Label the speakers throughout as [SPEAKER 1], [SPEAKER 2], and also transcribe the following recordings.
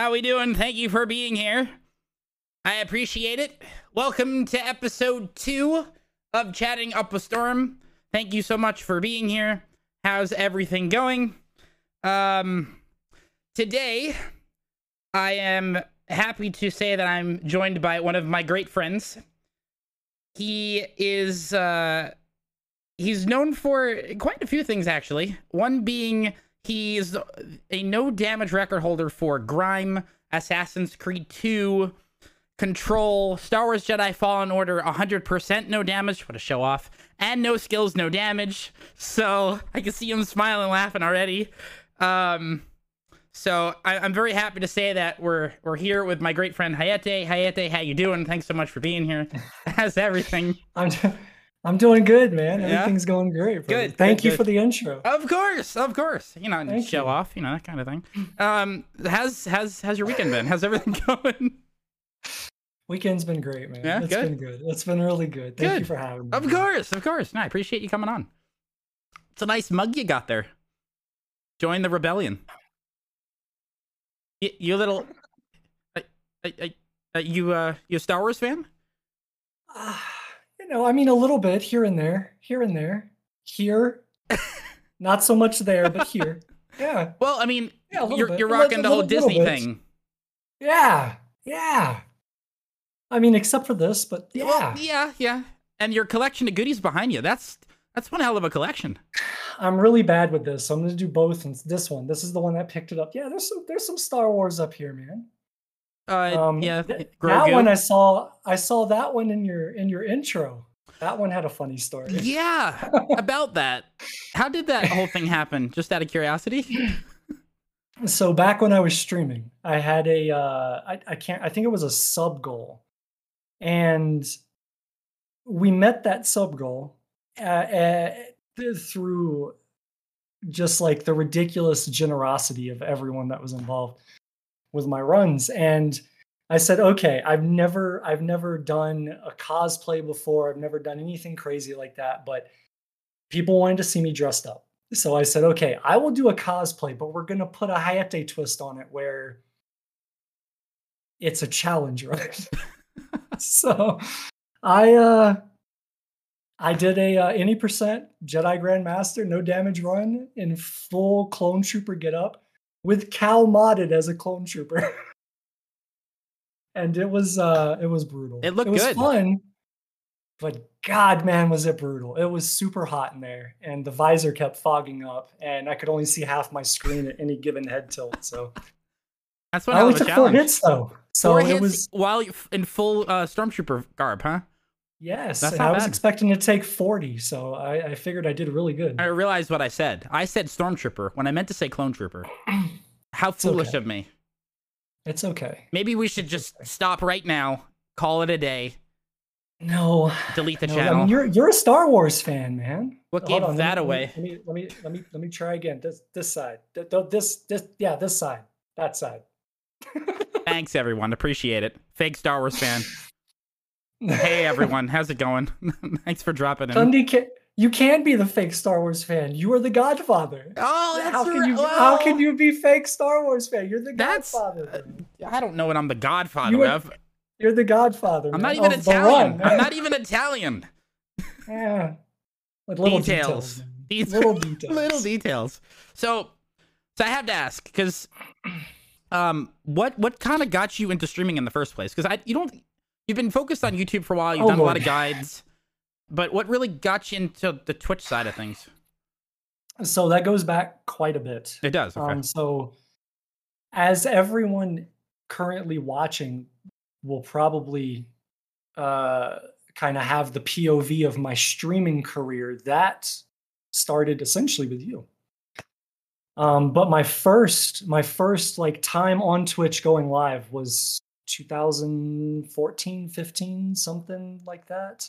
[SPEAKER 1] How we doing? Thank you for being here. I appreciate it. Welcome to episode two of Chatting Up a Storm. Thank you so much for being here. How's everything going? Um, today, I am happy to say that I'm joined by one of my great friends. He is, uh, he's known for quite a few things, actually. One being he's a no damage record holder for Grime, Assassin's Creed 2, Control, Star Wars Jedi Fallen Order, 100% no damage. What a show off. And no skills, no damage. So I can see him smiling, laughing already. Um, so I, am very happy to say that we're we're here with my great friend Hayate. Hayate, how you doing? Thanks so much for being here. How's everything?
[SPEAKER 2] I'm I'm doing good, man. Everything's yeah? going great. Brother. Good. Thank good, you good. for the intro.
[SPEAKER 1] Of course, of course. You know, Thank show you. off, you know, that kind of thing. Um, has how's how's your weekend been? How's everything going?
[SPEAKER 2] Weekend's been great, man. Yeah, it's good. been good. It's been really good. Thank good. you for having me.
[SPEAKER 1] Of course, of course. No, I appreciate you coming on. It's a nice mug you got there. Join the rebellion. You, you little, uh, uh, uh, you uh, you a Star Wars fan?
[SPEAKER 2] Know, I mean, a little bit here and there, here and there, here. Not so much there, but here. Yeah.
[SPEAKER 1] Well, I mean, yeah, you're you're rocking the whole Disney thing.
[SPEAKER 2] Yeah, yeah. I mean, except for this, but yeah, well,
[SPEAKER 1] yeah, yeah. And your collection of goodies behind you. That's that's one hell of a collection.
[SPEAKER 2] I'm really bad with this, so I'm gonna do both. And this one, this is the one that picked it up. Yeah, there's some there's some Star Wars up here, man.
[SPEAKER 1] Uh, um, yeah.
[SPEAKER 2] that one I saw I saw that one in your in your intro. That one had a funny story.
[SPEAKER 1] Yeah, about that. How did that whole thing happen? Just out of curiosity.
[SPEAKER 2] So back when I was streaming, I had a uh, I, I can't I think it was a sub goal, and we met that sub goal uh, uh, through just like the ridiculous generosity of everyone that was involved with my runs. And i said okay i've never i've never done a cosplay before. I've never done anything crazy like that but people wanted to see me dressed up. So i said okay i will do a cosplay but we're going to put a hayate twist on it where it's a challenge right? So i uh I did a uh, any percent Jedi Grandmaster, no damage run in full clone trooper get up with Cal modded as a clone trooper. and it was uh it was brutal.
[SPEAKER 1] It looked
[SPEAKER 2] it was
[SPEAKER 1] good.
[SPEAKER 2] fun, but God, man, was it brutal! It was super hot in there, and the visor kept fogging up, and I could only see half my screen at any given head tilt. So
[SPEAKER 1] that's what I only
[SPEAKER 2] took
[SPEAKER 1] challenge.
[SPEAKER 2] four hits though. So
[SPEAKER 1] four
[SPEAKER 2] it
[SPEAKER 1] hits
[SPEAKER 2] was
[SPEAKER 1] while in full uh, stormtrooper garb, huh?
[SPEAKER 2] Yes, That's and I was bad. expecting to take 40, so I, I, figured I did really good.
[SPEAKER 1] I realized what I said. I said Stormtrooper when I meant to say Clone Trooper. How foolish okay. of me.
[SPEAKER 2] It's okay.
[SPEAKER 1] Maybe we should just stop right now, call it a day.
[SPEAKER 2] No.
[SPEAKER 1] Delete the
[SPEAKER 2] no,
[SPEAKER 1] channel.
[SPEAKER 2] I mean, you're you're a Star Wars fan, man.
[SPEAKER 1] What gave on, that
[SPEAKER 2] let me,
[SPEAKER 1] away?
[SPEAKER 2] Let me, let me let me let me try again. This this side. This this yeah, this side. That side.
[SPEAKER 1] Thanks everyone. Appreciate it. Fake Star Wars fan hey everyone, how's it going? Thanks for dropping in.
[SPEAKER 2] Dundee can, you can be the fake Star Wars fan. You are the Godfather.
[SPEAKER 1] Oh, that's
[SPEAKER 2] how can you
[SPEAKER 1] oh.
[SPEAKER 2] how can you be fake Star Wars fan? You're the
[SPEAKER 1] that's,
[SPEAKER 2] Godfather.
[SPEAKER 1] Uh, I don't know what I'm the Godfather you are, of.
[SPEAKER 2] You're the Godfather.
[SPEAKER 1] I'm
[SPEAKER 2] man,
[SPEAKER 1] not even Italian. I'm not even Italian.
[SPEAKER 2] yeah. With little
[SPEAKER 1] details.
[SPEAKER 2] details little details.
[SPEAKER 1] little details. So, so I have to ask because, um, what what kind of got you into streaming in the first place? Because I you don't You've been focused on YouTube for a while. You've oh, done a lot of guides, but what really got you into the Twitch side of things?
[SPEAKER 2] So that goes back quite a bit.
[SPEAKER 1] It does. Okay. Um,
[SPEAKER 2] so, as everyone currently watching will probably uh, kind of have the POV of my streaming career, that started essentially with you. Um, but my first, my first like time on Twitch going live was 2014, 15, something like that.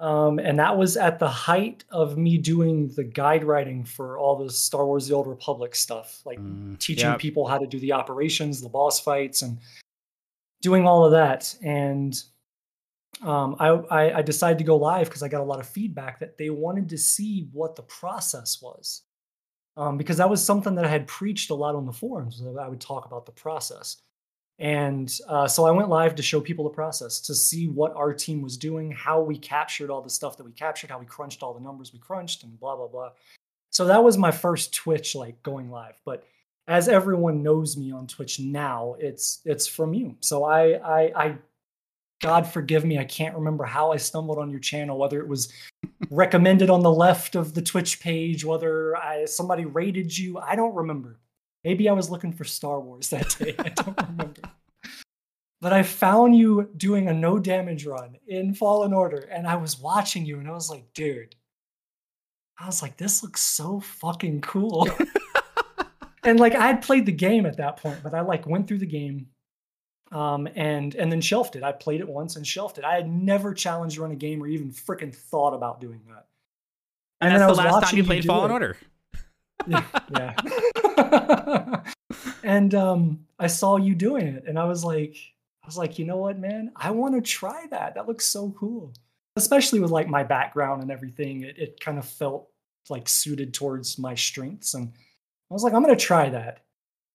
[SPEAKER 2] Um, and that was at the height of me doing the guide writing for all the Star Wars The Old Republic stuff, like mm, teaching yep. people how to do the operations, the boss fights, and doing all of that. And um, I, I, I decided to go live because I got a lot of feedback that they wanted to see what the process was. um, because that was something that I had preached a lot on the forums. I would talk about the process. And uh, so I went live to show people the process to see what our team was doing, how we captured all the stuff that we captured, how we crunched all the numbers we crunched, and blah, blah, blah. So that was my first Twitch like going live. But as everyone knows me on Twitch now, it's it's from you. So I I, I God forgive me, I can't remember how I stumbled on your channel, whether it was recommended on the left of the Twitch page, whether I, somebody rated you. I don't remember. Maybe I was looking for Star Wars that day. I don't remember. But I found you doing a no damage run in Fallen Order, and I was watching you, and I was like, dude, I was like, this looks so fucking cool. and like I had played the game at that point, but I like went through the game, um, and and then shelved it. I played it once and shelved it. I had never challenged run a game or even freaking thought about doing that.
[SPEAKER 1] And, and that's the last time you played Fallen it. Order.
[SPEAKER 2] yeah. yeah. and um, I saw you doing it, and I was like, I was like, you know what, man, I want to try that. That looks so cool, especially with like my background and everything. It it kind of felt like suited towards my strengths, and I was like, I'm gonna try that,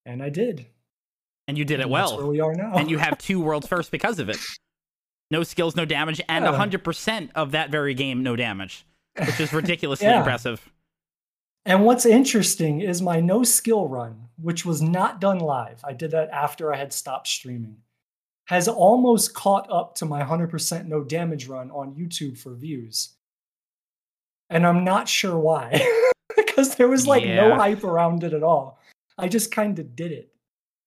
[SPEAKER 2] and I did.
[SPEAKER 1] And you did
[SPEAKER 2] and
[SPEAKER 1] it well.
[SPEAKER 2] where we are now.
[SPEAKER 1] and you have two worlds first because of it. No skills, no damage, and yeah. 100% of that very game, no damage, which is ridiculously yeah. impressive.
[SPEAKER 2] And what's interesting is my no skill run, which was not done live. I did that after I had stopped streaming. Has almost caught up to my 100% no damage run on YouTube for views. And I'm not sure why. because there was like yeah. no hype around it at all. I just kind of did it.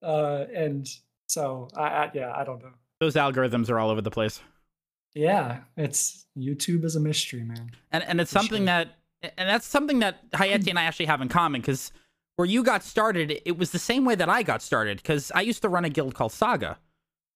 [SPEAKER 2] Uh, and so I, I yeah, I don't know.
[SPEAKER 1] Those algorithms are all over the place.
[SPEAKER 2] Yeah, it's YouTube is a mystery, man.
[SPEAKER 1] And and it's something that and that's something that Hayate and I actually have in common because where you got started, it was the same way that I got started because I used to run a guild called Saga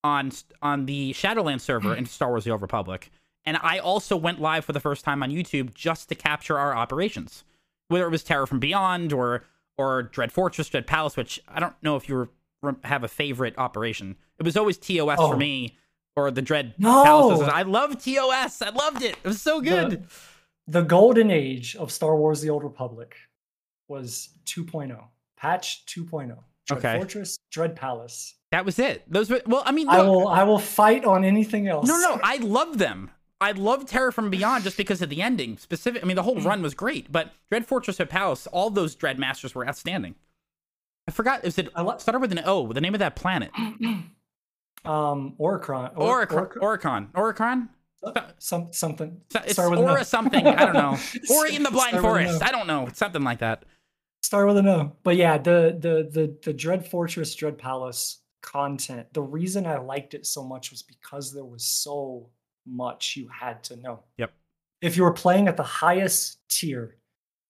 [SPEAKER 1] on on the Shadowlands server hmm. in Star Wars: The Old Republic, and I also went live for the first time on YouTube just to capture our operations, whether it was Terror from Beyond or or Dread Fortress, Dread Palace, which I don't know if you were, have a favorite operation. It was always TOS oh. for me or the Dread
[SPEAKER 2] no.
[SPEAKER 1] Palaces. I love TOS. I loved it. It was so good.
[SPEAKER 2] The- the golden age of Star Wars: The Old Republic was 2.0, patch 2.0. Dread okay. Fortress, Dread Palace.
[SPEAKER 1] That was it. Those were well. I mean,
[SPEAKER 2] look, I will. I will fight on anything else.
[SPEAKER 1] No, no, I love them. I love Terror from Beyond just because of the ending. Specific. I mean, the whole run was great, but Dread Fortress of Palace, all those Dread Masters were outstanding. I forgot. Is it lo- started with an O? The name of that planet.
[SPEAKER 2] um, Oricon.
[SPEAKER 1] Or- Oricon. Oricon.
[SPEAKER 2] Some something.
[SPEAKER 1] It's Start with or a something. I don't know. or in the blind Start forest. I don't know. It's something like that.
[SPEAKER 2] Start with a no. But yeah, the the the the Dread Fortress, Dread Palace content. The reason I liked it so much was because there was so much you had to know.
[SPEAKER 1] Yep.
[SPEAKER 2] If you were playing at the highest tier,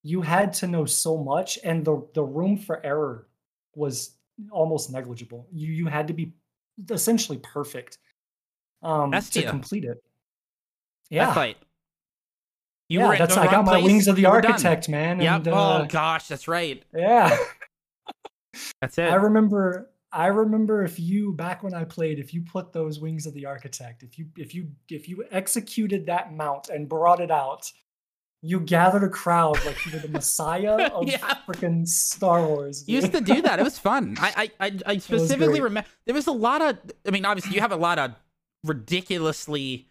[SPEAKER 2] you had to know so much, and the the room for error was almost negligible. You you had to be essentially perfect um, to complete it.
[SPEAKER 1] Yeah. That fight.
[SPEAKER 2] You yeah, were that's I got my wings of the architect, man.
[SPEAKER 1] Yep. And, uh, oh gosh, that's right.
[SPEAKER 2] Yeah.
[SPEAKER 1] that's it.
[SPEAKER 2] I remember I remember if you back when I played, if you put those wings of the architect, if you if you if you executed that mount and brought it out, you gathered a crowd like you were the messiah of yeah. freaking Star Wars.
[SPEAKER 1] Dude. Used to do that. It was fun. I I I specifically remember there was a lot of. I mean, obviously you have a lot of ridiculously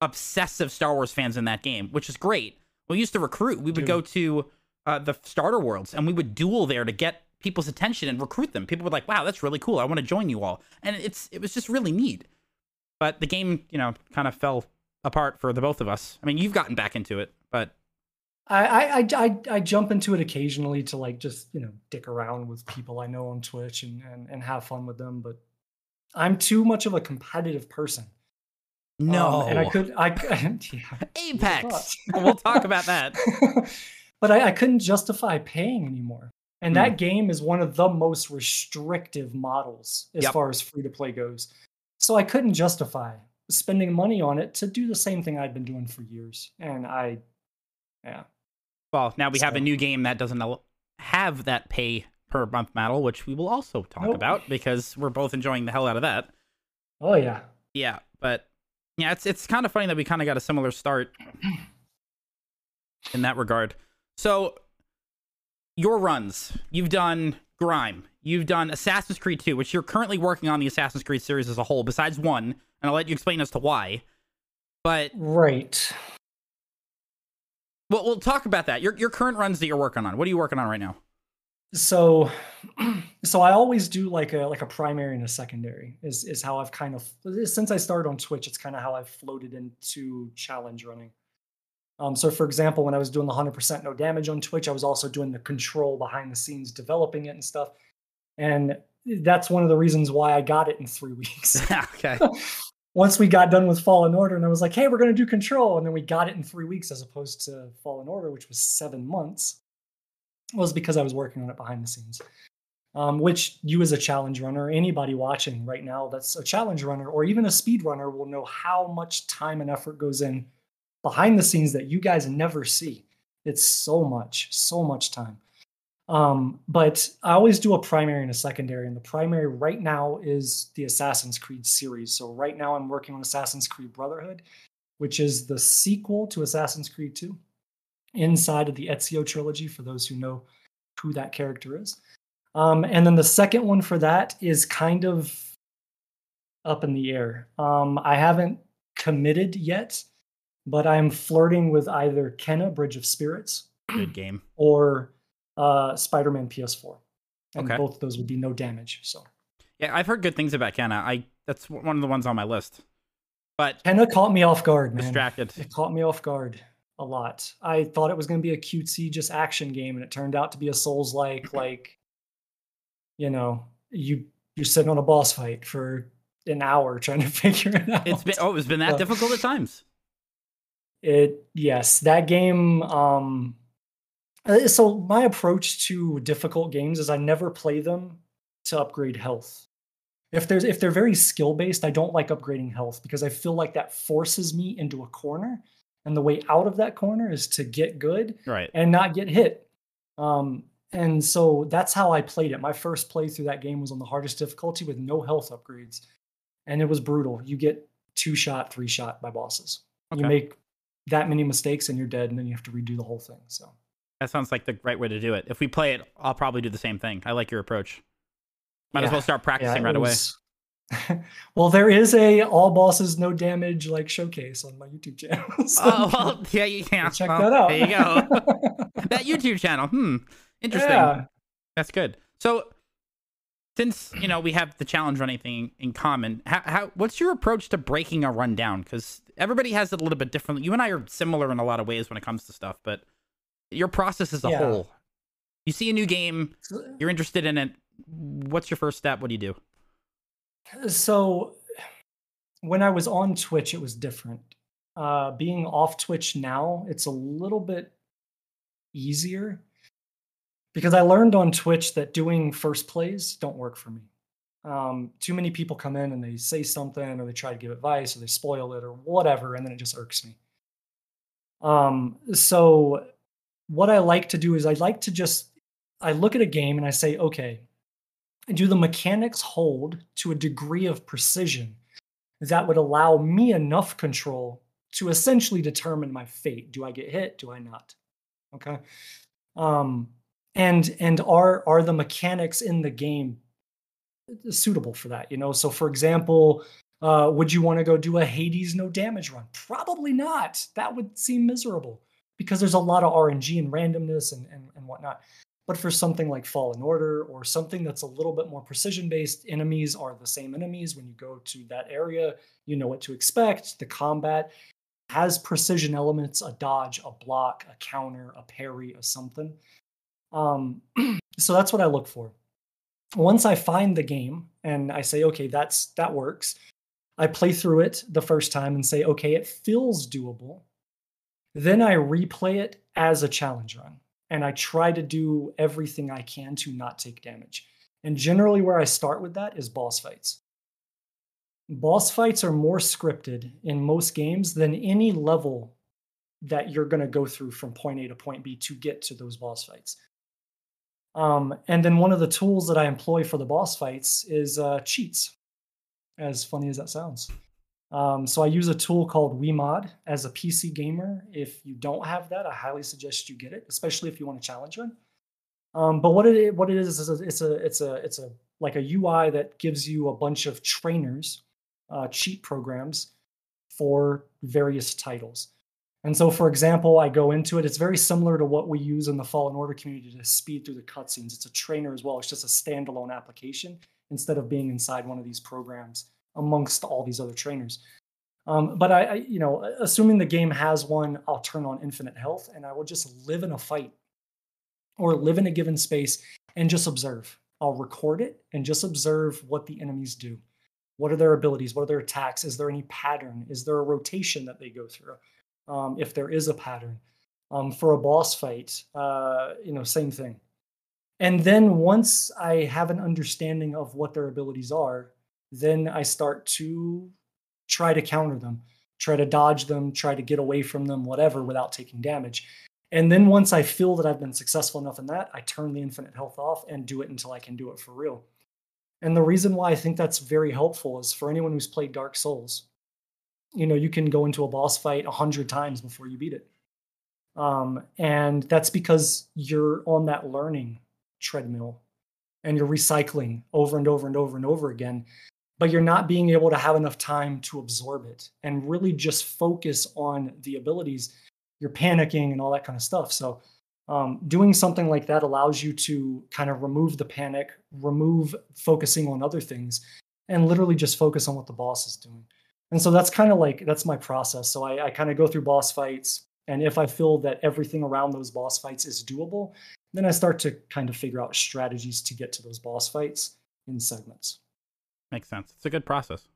[SPEAKER 1] obsessive Star Wars fans in that game, which is great. We used to recruit. We would Dude. go to uh, the starter worlds and we would duel there to get people's attention and recruit them. People were like, "Wow, that's really cool. I want to join you all." And it's it was just really neat. But the game, you know, kind of fell apart for the both of us. I mean, you've gotten back into it, but
[SPEAKER 2] I, I I I jump into it occasionally to like just you know dick around with people I know on Twitch and and, and have fun with them. But I'm too much of a competitive person.
[SPEAKER 1] No,
[SPEAKER 2] um, and I could, I
[SPEAKER 1] yeah, Apex. we'll talk about that.
[SPEAKER 2] but I, I, couldn't justify paying anymore, and mm. that game is one of the most restrictive models as yep. far as free to play goes. So I couldn't justify spending money on it to do the same thing I'd been doing for years, and I, yeah.
[SPEAKER 1] Well, now we so. have a new game that doesn't have that pay per month model, which we will also talk nope. about because we're both enjoying the hell out of that.
[SPEAKER 2] Oh yeah.
[SPEAKER 1] Yeah, but yeah, it's it's kind of funny that we kind of got a similar start in that regard. So your runs. You've done Grime. You've done Assassin's Creed 2, which you're currently working on the Assassin's Creed series as a whole, besides one, and I'll let you explain as to why. But
[SPEAKER 2] right.
[SPEAKER 1] Well, we'll talk about that. Your your current runs that you're working on. What are you working on right now?
[SPEAKER 2] So, so I always do like a like a primary and a secondary is is how I've kind of since I started on Twitch. It's kind of how I've floated into challenge running. Um, so, for example, when I was doing the 100% no damage on Twitch, I was also doing the control behind the scenes, developing it and stuff. And that's one of the reasons why I got it in three weeks.
[SPEAKER 1] okay.
[SPEAKER 2] Once we got done with Fallen Order, and I was like, hey, we're going to do control. And then we got it in three weeks as opposed to Fallen Order, which was seven months, was because I was working on it behind the scenes. Um, which you as a challenge runner, anybody watching right now that's a challenge runner or even a speed runner will know how much time and effort goes in behind the scenes that you guys never see. It's so much, so much time. Um, but I always do a primary and a secondary, and the primary right now is the Assassin's Creed series. So right now I'm working on Assassin's Creed Brotherhood, which is the sequel to Assassin's Creed 2 inside of the Ezio trilogy for those who know who that character is. Um, and then the second one for that is kind of up in the air. Um, I haven't committed yet but I'm flirting with either Kena Bridge of Spirits,
[SPEAKER 1] good game,
[SPEAKER 2] or uh, Spider-Man PS4, and
[SPEAKER 1] okay.
[SPEAKER 2] both of those would be no damage. So
[SPEAKER 1] yeah, I've heard good things about Kena. I that's one of the ones on my list. But
[SPEAKER 2] Kena caught me off guard, man.
[SPEAKER 1] Distracted.
[SPEAKER 2] It caught me off guard a lot. I thought it was going to be a cutesy just action game, and it turned out to be a Souls like, like, you know, you you're sitting on a boss fight for an hour trying to figure it out.
[SPEAKER 1] It's been oh, it's been that difficult at times.
[SPEAKER 2] It yes, that game. Um, uh, so my approach to difficult games is I never play them to upgrade health. If there's if they're very skill based, I don't like upgrading health because I feel like that forces me into a corner, and the way out of that corner is to get good
[SPEAKER 1] right.
[SPEAKER 2] and not get hit. Um, and so that's how I played it. My first play through that game was on the hardest difficulty with no health upgrades, and it was brutal. You get two shot, three shot by bosses. Okay. You make that many mistakes and you're dead, and then you have to redo the whole thing. So
[SPEAKER 1] that sounds like the right way to do it. If we play it, I'll probably do the same thing. I like your approach. Might yeah. as well start practicing yeah, right was...
[SPEAKER 2] well, there is a all bosses no damage like showcase on my YouTube channel.
[SPEAKER 1] So oh well, yeah, you can
[SPEAKER 2] check
[SPEAKER 1] well,
[SPEAKER 2] that out.
[SPEAKER 1] There you go. that YouTube channel. Hmm, interesting. Yeah. That's good. So, since you know we have the challenge running thing in common, how, how what's your approach to breaking a run down? Because everybody has it a little bit differently. You and I are similar in a lot of ways when it comes to stuff, but your process as a yeah. whole. You see a new game, you're interested in it. What's your first step? What do you do?
[SPEAKER 2] So, when I was on Twitch, it was different. Uh, being off Twitch now, it's a little bit easier because I learned on Twitch that doing first plays don't work for me um, too many people come in and they say something or they try to give advice or they spoil it or whatever and then it just irks me um, so what i like to do is i like to just i look at a game and i say okay do the mechanics hold to a degree of precision that would allow me enough control to essentially determine my fate do i get hit do i not okay um and and are are the mechanics in the game suitable for that. You know, so for example, uh, would you want to go do a Hades no damage run? Probably not. That would seem miserable because there's a lot of RNG and randomness and, and, and whatnot. But for something like Fallen Order or something that's a little bit more precision based, enemies are the same enemies. When you go to that area, you know what to expect. The combat has precision elements a dodge, a block, a counter, a parry, a something. Um, so that's what I look for once I find the game and I say, okay, that's that works, I play through it the first time and say, okay, it feels doable. Then I replay it as a challenge run and I try to do everything I can to not take damage. And generally, where I start with that is boss fights. Boss fights are more scripted in most games than any level that you're going to go through from point A to point B to get to those boss fights. Um, and then one of the tools that I employ for the boss fights is uh, cheats, as funny as that sounds. Um, so I use a tool called WeMod as a PC gamer. If you don't have that, I highly suggest you get it, especially if you want to challenge one. Um, but what it what it is is a, it's a it's a it's a like a UI that gives you a bunch of trainers, uh, cheat programs for various titles. And so, for example, I go into it. It's very similar to what we use in the Fallen Order community to speed through the cutscenes. It's a trainer as well. It's just a standalone application instead of being inside one of these programs amongst all these other trainers. Um, but I, I, you know, assuming the game has one, I'll turn on infinite health and I will just live in a fight or live in a given space and just observe. I'll record it and just observe what the enemies do. What are their abilities? What are their attacks? Is there any pattern? Is there a rotation that they go through? um, if there is a pattern. Um, for a boss fight, uh, you know, same thing. And then once I have an understanding of what their abilities are, then I start to try to counter them, try to dodge them, try to get away from them, whatever, without taking damage. And then once I feel that I've been successful enough in that, I turn the infinite health off and do it until I can do it for real. And the reason why I think that's very helpful is for anyone who's played Dark Souls, you know you can go into a boss fight a hundred times before you beat it um, and that's because you're on that learning treadmill and you're recycling over and over and over and over again but you're not being able to have enough time to absorb it and really just focus on the abilities you're panicking and all that kind of stuff so um, doing something like that allows you to kind of remove the panic remove focusing on other things and literally just focus on what the boss is doing and so that's kind of like that's my process. So I, I kind of go through boss fights, and if I feel that everything around those boss fights is doable, then I start to kind of figure out strategies to get to those boss fights in segments.
[SPEAKER 1] Makes sense. It's a good process,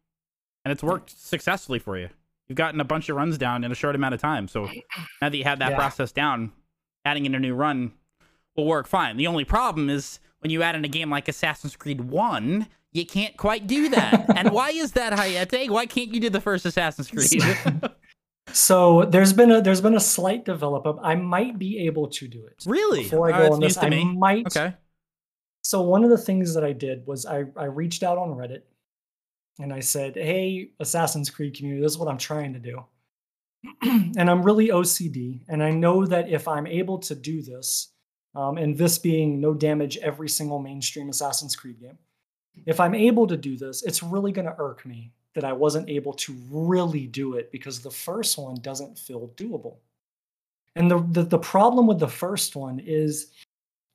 [SPEAKER 1] and it's worked successfully for you. You've gotten a bunch of runs down in a short amount of time. So now that you have that yeah. process down, adding in a new run will work fine. The only problem is when you add in a game like Assassin's Creed One you can't quite do that. and why is that, Hayate? Why can't you do the first Assassin's Creed?
[SPEAKER 2] so there's been a there's been a slight develop up. I might be able to do it.
[SPEAKER 1] Really?
[SPEAKER 2] Before I go
[SPEAKER 1] uh,
[SPEAKER 2] on this, I
[SPEAKER 1] me.
[SPEAKER 2] might.
[SPEAKER 1] Okay.
[SPEAKER 2] So one of the things that I did was I I reached out on Reddit and I said, "Hey, Assassin's Creed community, this is what I'm trying to do." and I'm really OCD, and I know that if I'm able to do this, um, and this being no damage every single mainstream Assassin's Creed game, if I'm able to do this, it's really going to irk me that I wasn't able to really do it because the first one doesn't feel doable. And the, the, the problem with the first one is,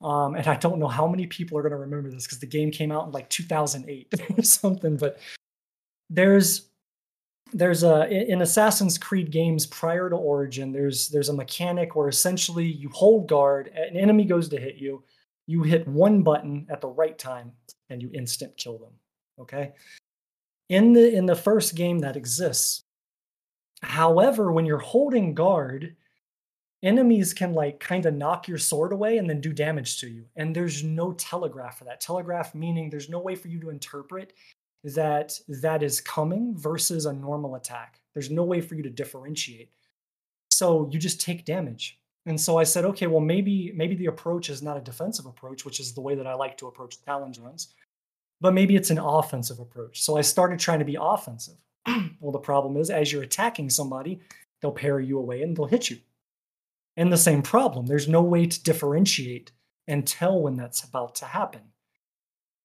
[SPEAKER 2] um, and I don't know how many people are going to remember this because the game came out in like 2008 or something, but there's there's a in Assassin's Creed games prior to Origin, there's there's a mechanic where essentially you hold guard, an enemy goes to hit you, you hit one button at the right time and you instant kill them. Okay. In the in the first game that exists. However, when you're holding guard, enemies can like kind of knock your sword away and then do damage to you. And there's no telegraph for that. Telegraph meaning there's no way for you to interpret that that is coming versus a normal attack. There's no way for you to differentiate. So you just take damage. And so I said, okay, well maybe maybe the approach is not a defensive approach, which is the way that I like to approach challenge runs, but maybe it's an offensive approach. So I started trying to be offensive. well, the problem is as you're attacking somebody, they'll parry you away and they'll hit you. And the same problem. There's no way to differentiate and tell when that's about to happen.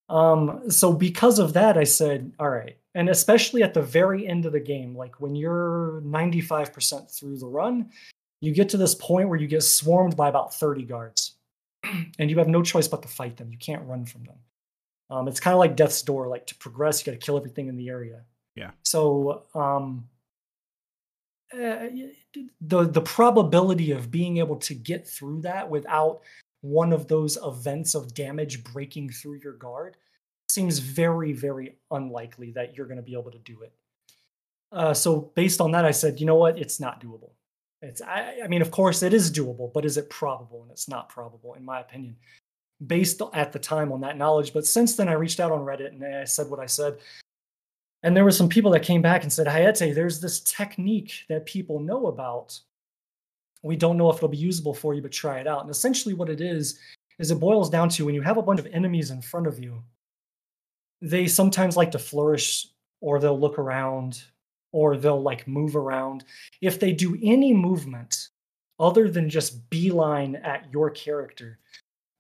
[SPEAKER 2] Um, so because of that, I said, all right. And especially at the very end of the game, like when you're 95% through the run, you get to this point where you get swarmed by about 30 guards and you have no choice but to fight them you can't run from them um, it's kind of like death's door like to progress you got to kill everything in the area
[SPEAKER 1] yeah
[SPEAKER 2] so um, uh, the the probability of being able to get through that without one of those events of damage breaking through your guard seems very very unlikely that you're going to be able to do it uh, so based on that i said you know what it's not doable it's I, I mean, of course, it is doable, but is it probable? And it's not probable, in my opinion, based at the time on that knowledge. But since then, I reached out on Reddit and I said what I said. And there were some people that came back and said, Hayate, there's this technique that people know about. We don't know if it'll be usable for you, but try it out. And essentially, what it is, is it boils down to when you have a bunch of enemies in front of you, they sometimes like to flourish or they'll look around or they'll like move around. If they do any movement other than just beeline at your character,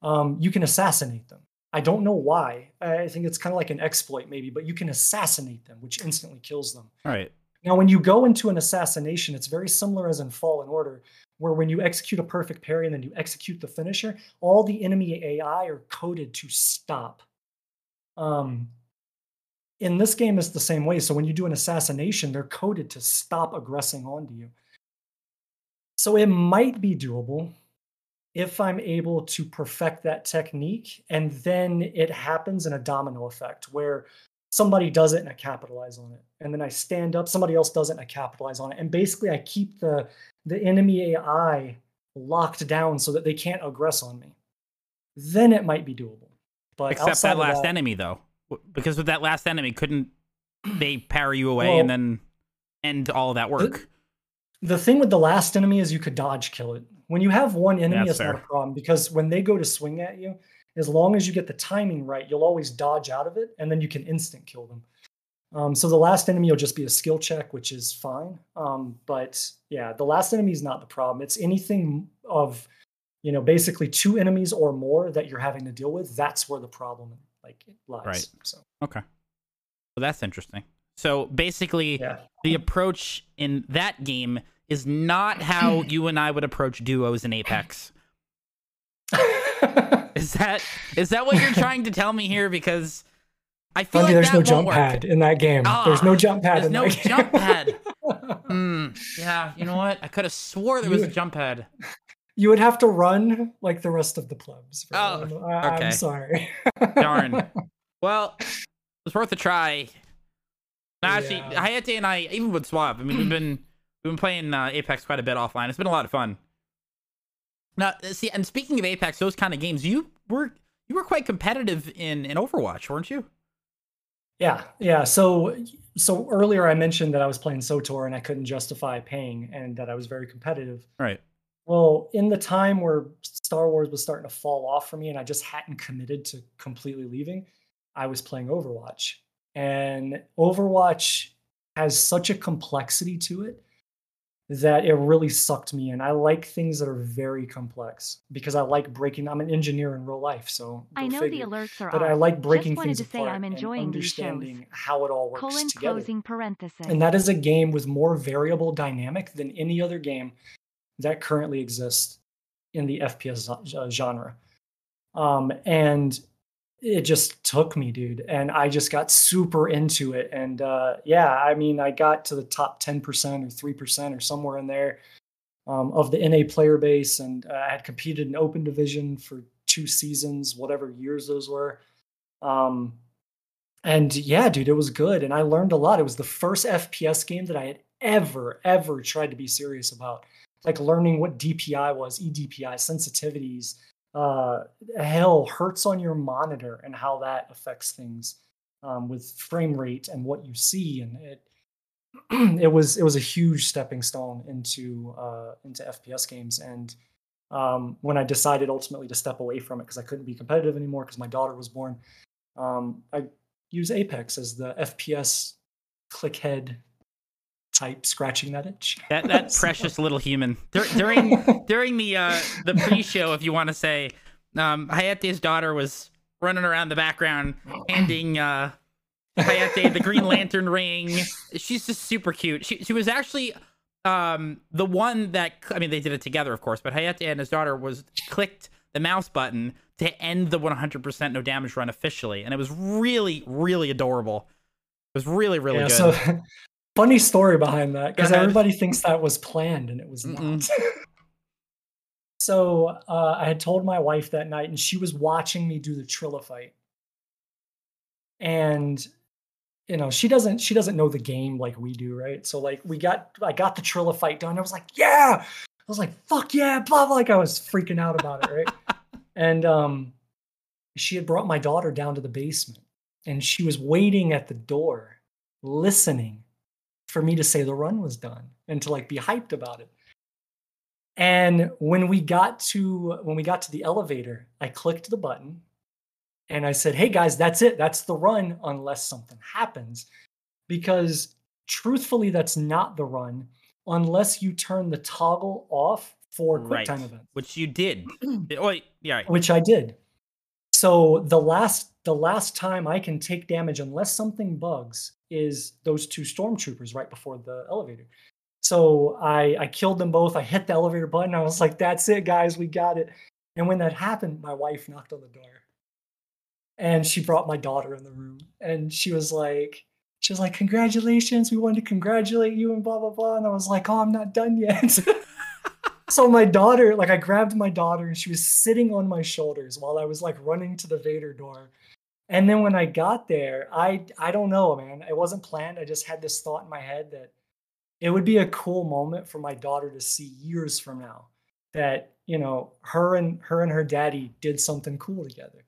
[SPEAKER 2] um, you can assassinate them. I don't know why. I think it's kind of like an exploit, maybe, but you can assassinate them, which instantly kills them.
[SPEAKER 1] All right.
[SPEAKER 2] Now, when you go into an assassination, it's very similar as in Fallen Order, where when you execute a perfect parry and then you execute the finisher, all the enemy AI are coded to stop. Um, in this game, it's the same way. So when you do an assassination, they're coded to stop aggressing onto you. So it might be doable if I'm able to perfect that technique, and then it happens in a domino effect where somebody does it and I capitalize on it. And then I stand up, somebody else does it and I capitalize on it. And basically I keep the the enemy AI locked down so that they can't aggress on me. Then it might be doable. But
[SPEAKER 1] except that last
[SPEAKER 2] that,
[SPEAKER 1] enemy though. Because with that last enemy, couldn't they parry you away well, and then end all that work?
[SPEAKER 2] The, thing with the last enemy is you could dodge kill it. When you have one enemy, it's not a problem because when they go to swing at you, as long as you get the timing right, you'll always dodge out of it, and then you can instant kill them. Um, so the last enemy will just be a skill check, which is fine. Um, but yeah, the last enemy is not the problem. It's anything of, you know, basically two enemies or more that you're having to deal with. That's where the problem like lies.
[SPEAKER 1] Right.
[SPEAKER 2] So
[SPEAKER 1] okay, well that's interesting. So basically, yeah. the approach in that game is not how you and I would approach duos in Apex. Is that is that what you're trying to tell me here? Because I feel like
[SPEAKER 2] there's no
[SPEAKER 1] jump
[SPEAKER 2] work. pad in that game. Oh, there's no jump pad.
[SPEAKER 1] There's no jump pad. mm, yeah, you know what? I could have swore there was a jump pad.
[SPEAKER 2] You would have to run like the rest of the plebs.
[SPEAKER 1] Oh,
[SPEAKER 2] okay. I'm sorry.
[SPEAKER 1] Darn. Well, it was worth a try. No, actually, yeah. Hayate and I, even with Swap, I mean, we've been we've been playing uh, Apex quite a bit offline. It's been a lot of fun. Now, see, and speaking of Apex, those kind of games, you were you were quite competitive in in Overwatch, weren't you?
[SPEAKER 2] Yeah, yeah. So so earlier I mentioned that I was playing SWTOR and I couldn't justify paying, and that I was very competitive.
[SPEAKER 1] Right.
[SPEAKER 2] Well, in the time where Star Wars was starting to fall off for me, and I just hadn't committed to completely leaving, I was playing Overwatch, and Overwatch has such a complexity to it that it really sucked me in. I like things that are very complex because I like breaking. I'm an engineer in real life, so
[SPEAKER 3] I know
[SPEAKER 2] figure.
[SPEAKER 3] the alerts are.
[SPEAKER 2] But
[SPEAKER 3] off.
[SPEAKER 2] I like breaking
[SPEAKER 3] Just
[SPEAKER 2] things
[SPEAKER 3] to say
[SPEAKER 2] apart
[SPEAKER 3] I'm enjoying
[SPEAKER 2] and understanding
[SPEAKER 3] these shows.
[SPEAKER 2] how it all works
[SPEAKER 3] Colon
[SPEAKER 2] together.
[SPEAKER 3] closing parenthesis.
[SPEAKER 2] And that is a game with more variable dynamic than any other game that currently exists in the FPS uh, genre. Um, and it just took me, dude. And I just got super into it. And uh, yeah, I mean, I got to the top 10% or 3% or somewhere in there um, of the NA player base. And uh, I had competed in open division for two seasons, whatever years those were. Um, and yeah, dude, it was good. And I learned a lot. It was the first FPS game that I had ever, ever tried to be serious about. Like learning what DPI was, EDPI, sensitivities, uh, hell hurts on your monitor and how that affects things um, with frame rate and what you see and it it was it was a huge stepping stone into uh, into FPS games. And um, when I decided ultimately to step away from it because I couldn't be competitive anymore because my daughter was born um, I use Apex as the FPS clickhead type scratching that itch.
[SPEAKER 1] That that precious little human. Dur- during during the uh, the pre-show, if you want to say, um, Hayate's daughter was running around the background handing uh, Hayate the Green Lantern ring. She's just super cute. She she was actually um, the one that I mean they did it together, of course, but Hayate and his daughter was clicked the mouse button to end the 100% no damage run officially, and it was really really adorable. It was really really yeah, good.
[SPEAKER 2] So funny story behind that because everybody thinks that was planned and it was Mm-mm. not. so uh, I had told my wife that night, and she was watching me do the Trilla fight, and you know she doesn't she doesn't know the game like we do, right? So like we got I got the Trilla fight done. I was like, yeah. I was like, fuck yeah, blah blah. Like I was freaking out about it, right? and um, she had brought my daughter down to the basement, and she was waiting at the door, listening for me to say the run was done and to like be hyped about it. And when we got to when we got to the elevator, I clicked the button and I said, "Hey guys, that's it. That's the run unless something happens." Because truthfully that's not the run unless you turn the toggle off for quick
[SPEAKER 1] right.
[SPEAKER 2] time events.
[SPEAKER 1] Which you did. oh, yeah. right.
[SPEAKER 2] which I did. So the last the last time I can take damage unless something bugs is those two stormtroopers right before the elevator. So I I killed them both. I hit the elevator button. I was like, "That's it, guys, we got it." And when that happened, my wife knocked on the door, and she brought my daughter in the room, and she was like, "She was like, congratulations, we wanted to congratulate you," and blah blah blah. And I was like, "Oh, I'm not done yet." so my daughter, like I grabbed my daughter and she was sitting on my shoulders while I was like running to the Vader door. And then when I got there, I I don't know, man. It wasn't planned. I just had this thought in my head that it would be a cool moment for my daughter to see years from now that, you know, her and her and her daddy did something cool together.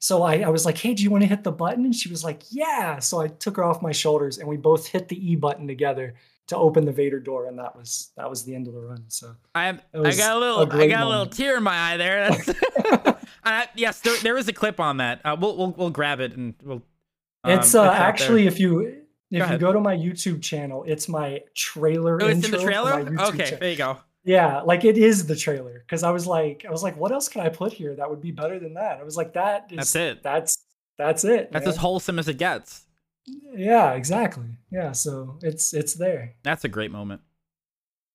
[SPEAKER 2] So I, I was like, hey, do you want to hit the button? And she was like, yeah. So I took her off my shoulders and we both hit the E button together to open the Vader door, and that was that was the end of the run. So
[SPEAKER 1] I I got a
[SPEAKER 2] a
[SPEAKER 1] little I
[SPEAKER 2] great
[SPEAKER 1] got a little
[SPEAKER 2] moment.
[SPEAKER 1] tear in my eye there. Yes, there, there is a clip on that. Uh, we'll we'll we'll grab it and we'll. um,
[SPEAKER 2] it's uh, actually if you if you
[SPEAKER 1] ahead.
[SPEAKER 2] go to my YouTube channel, it's my trailer.
[SPEAKER 1] Oh, it's in the trailer. Okay,
[SPEAKER 2] channel.
[SPEAKER 1] there you go.
[SPEAKER 2] Yeah, like it is the trailer because I was like, I was like, what else can I put here that would be better than that? I was like, that is
[SPEAKER 1] That's it.
[SPEAKER 2] That's that's it.
[SPEAKER 1] That's
[SPEAKER 2] man.
[SPEAKER 1] as wholesome as it gets.
[SPEAKER 2] Yeah, exactly. Yeah, so it's it's there.
[SPEAKER 1] That's a great moment.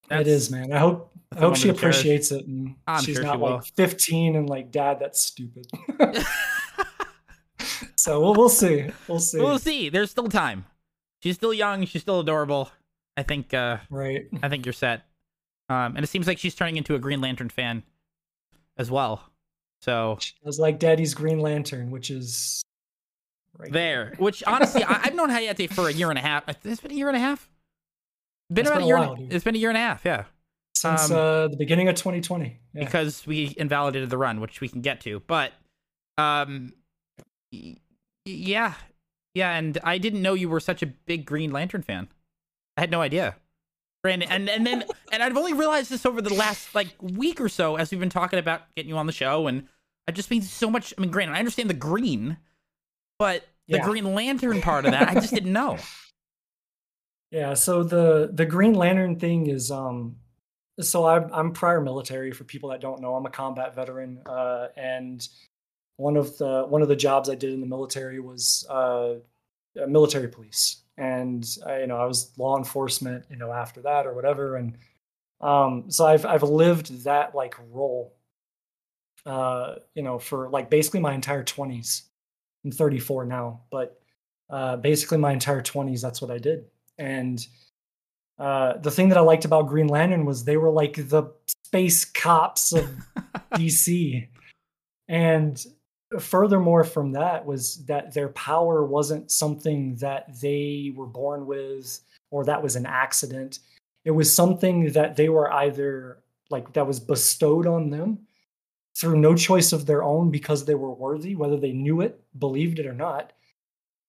[SPEAKER 2] it is, man. I hope I hope she appreciates it and
[SPEAKER 1] I'm
[SPEAKER 2] she's
[SPEAKER 1] sure
[SPEAKER 2] not
[SPEAKER 1] will.
[SPEAKER 2] like 15 and like, dad, that's stupid. so we'll we'll see. We'll see.
[SPEAKER 1] we'll see. There's still time. She's still young. She's still adorable. I think. uh
[SPEAKER 2] Right.
[SPEAKER 1] I think you're set. Um, and it seems like she's turning into a Green Lantern fan as well. So
[SPEAKER 2] I was like Daddy's Green Lantern, which is right
[SPEAKER 1] there. Which honestly, I, I've known Hayate for a year and a half. It's been a year and a half. Been
[SPEAKER 2] It's
[SPEAKER 1] about
[SPEAKER 2] been
[SPEAKER 1] a
[SPEAKER 2] a
[SPEAKER 1] year.
[SPEAKER 2] while,
[SPEAKER 1] it's been a year and a half. Yeah.
[SPEAKER 2] since
[SPEAKER 1] um,
[SPEAKER 2] uh, the beginning of 2020. Yeah.
[SPEAKER 1] because we invalidated the run, which we can get to. But um, y- yeah, yeah, and I didn't know you were such a big Green Lantern fan. I had no idea. Brandon, and and then and I've only realized this over the last like week or so as we've been talking about getting you on the show, and I've just been so much. I mean, granted, I understand the green, but the
[SPEAKER 2] Yeah.
[SPEAKER 1] Green Lantern part of that, I just didn't know.
[SPEAKER 2] Yeah, so the the Green Lantern thing is um so I'm I'm prior military for people that don't know. I'm a combat veteran uh and one of the one of the jobs I did in the military was uh uh, military police. And I, you know, I was law enforcement, you know, after that or whatever and um so I've I've lived that like role uh you know for like basically my entire 20s. I'm 34 now, but uh basically my entire 20s that's what I did. And uh, the thing that I liked about Green Lantern was they were like the space cops of DC. And furthermore, from that, was that their power wasn't something that they were born with or that was an accident. It was something that they were either like that was bestowed on them through no choice of their own because they were worthy, whether they knew it, believed it or not,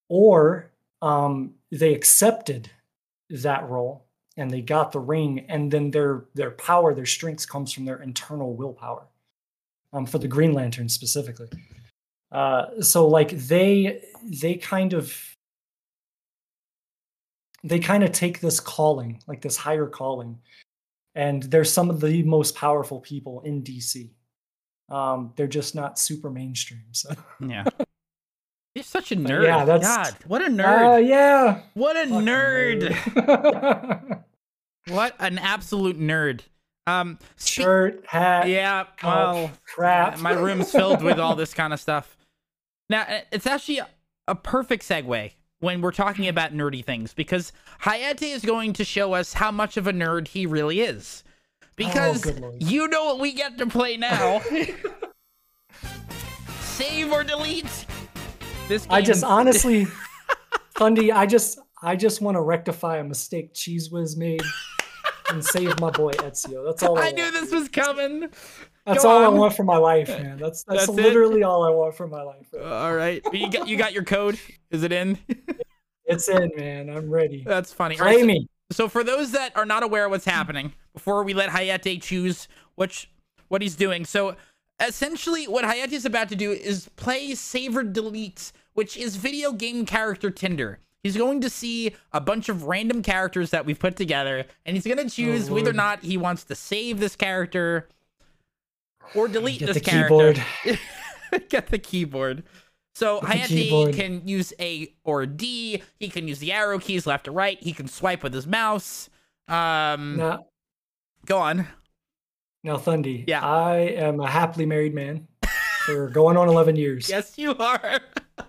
[SPEAKER 2] or um, they accepted that role and they got the ring and then their their power their strength comes from their internal willpower um, for the green lantern specifically. Uh, so like they they kind of they kind of take this calling like this higher calling and they're some of the most powerful people in dc um, they're just not super mainstream so
[SPEAKER 1] Yeah. You're such a nerd.
[SPEAKER 2] yeah, that's-
[SPEAKER 1] God, what a
[SPEAKER 2] uh,
[SPEAKER 1] nerd.
[SPEAKER 2] yeah
[SPEAKER 1] what a nerd.
[SPEAKER 2] nerd.
[SPEAKER 1] What an absolute nerd. Um,
[SPEAKER 2] shirt hat
[SPEAKER 1] yeah, well,
[SPEAKER 2] crap
[SPEAKER 1] my room's filled with all this kind of stuff. Now, uh, it's actually a, a perfect segue when we're talking about nerdy things because Hayate is going to show us how much of a nerd he really is. Because
[SPEAKER 2] Oh,
[SPEAKER 1] you know what we get to play now. Save or delete. This game.
[SPEAKER 2] I just honestly, Fundy, I just I just want to rectify a mistake Cheese Whiz made and save my boy Ezio. That's all I,
[SPEAKER 1] I knew this was coming.
[SPEAKER 2] That's
[SPEAKER 1] Go
[SPEAKER 2] all I want for my life, man. That's that's,
[SPEAKER 1] That's it?
[SPEAKER 2] literally all I want for my life.
[SPEAKER 1] All right, you got you got your code. Is it in?
[SPEAKER 2] It's in, man. I'm ready.
[SPEAKER 1] That's funny. Right,
[SPEAKER 2] Play
[SPEAKER 1] so-
[SPEAKER 2] me.
[SPEAKER 1] So for those that are not aware of what's happening, before we let Hayate choose which what he's doing, so essentially what Hayate is about to do is play Save or Delete, which is video game character Tinder. He's going to see a bunch of random characters that we've put together, and he's going to choose whether or not he wants to save this character or delete
[SPEAKER 2] Get
[SPEAKER 1] this
[SPEAKER 2] the
[SPEAKER 1] character.
[SPEAKER 2] keyboard.
[SPEAKER 1] Get the keyboard. So
[SPEAKER 2] the
[SPEAKER 1] Hayate
[SPEAKER 2] keyboard.
[SPEAKER 1] can use A or D. He can use the arrow keys left or right. He can swipe with his mouse. Um,
[SPEAKER 2] Now,
[SPEAKER 1] go on.
[SPEAKER 2] now, Thundy.
[SPEAKER 1] Yeah.
[SPEAKER 2] I am a happily married man for going on 11 years.
[SPEAKER 1] Yes, you are.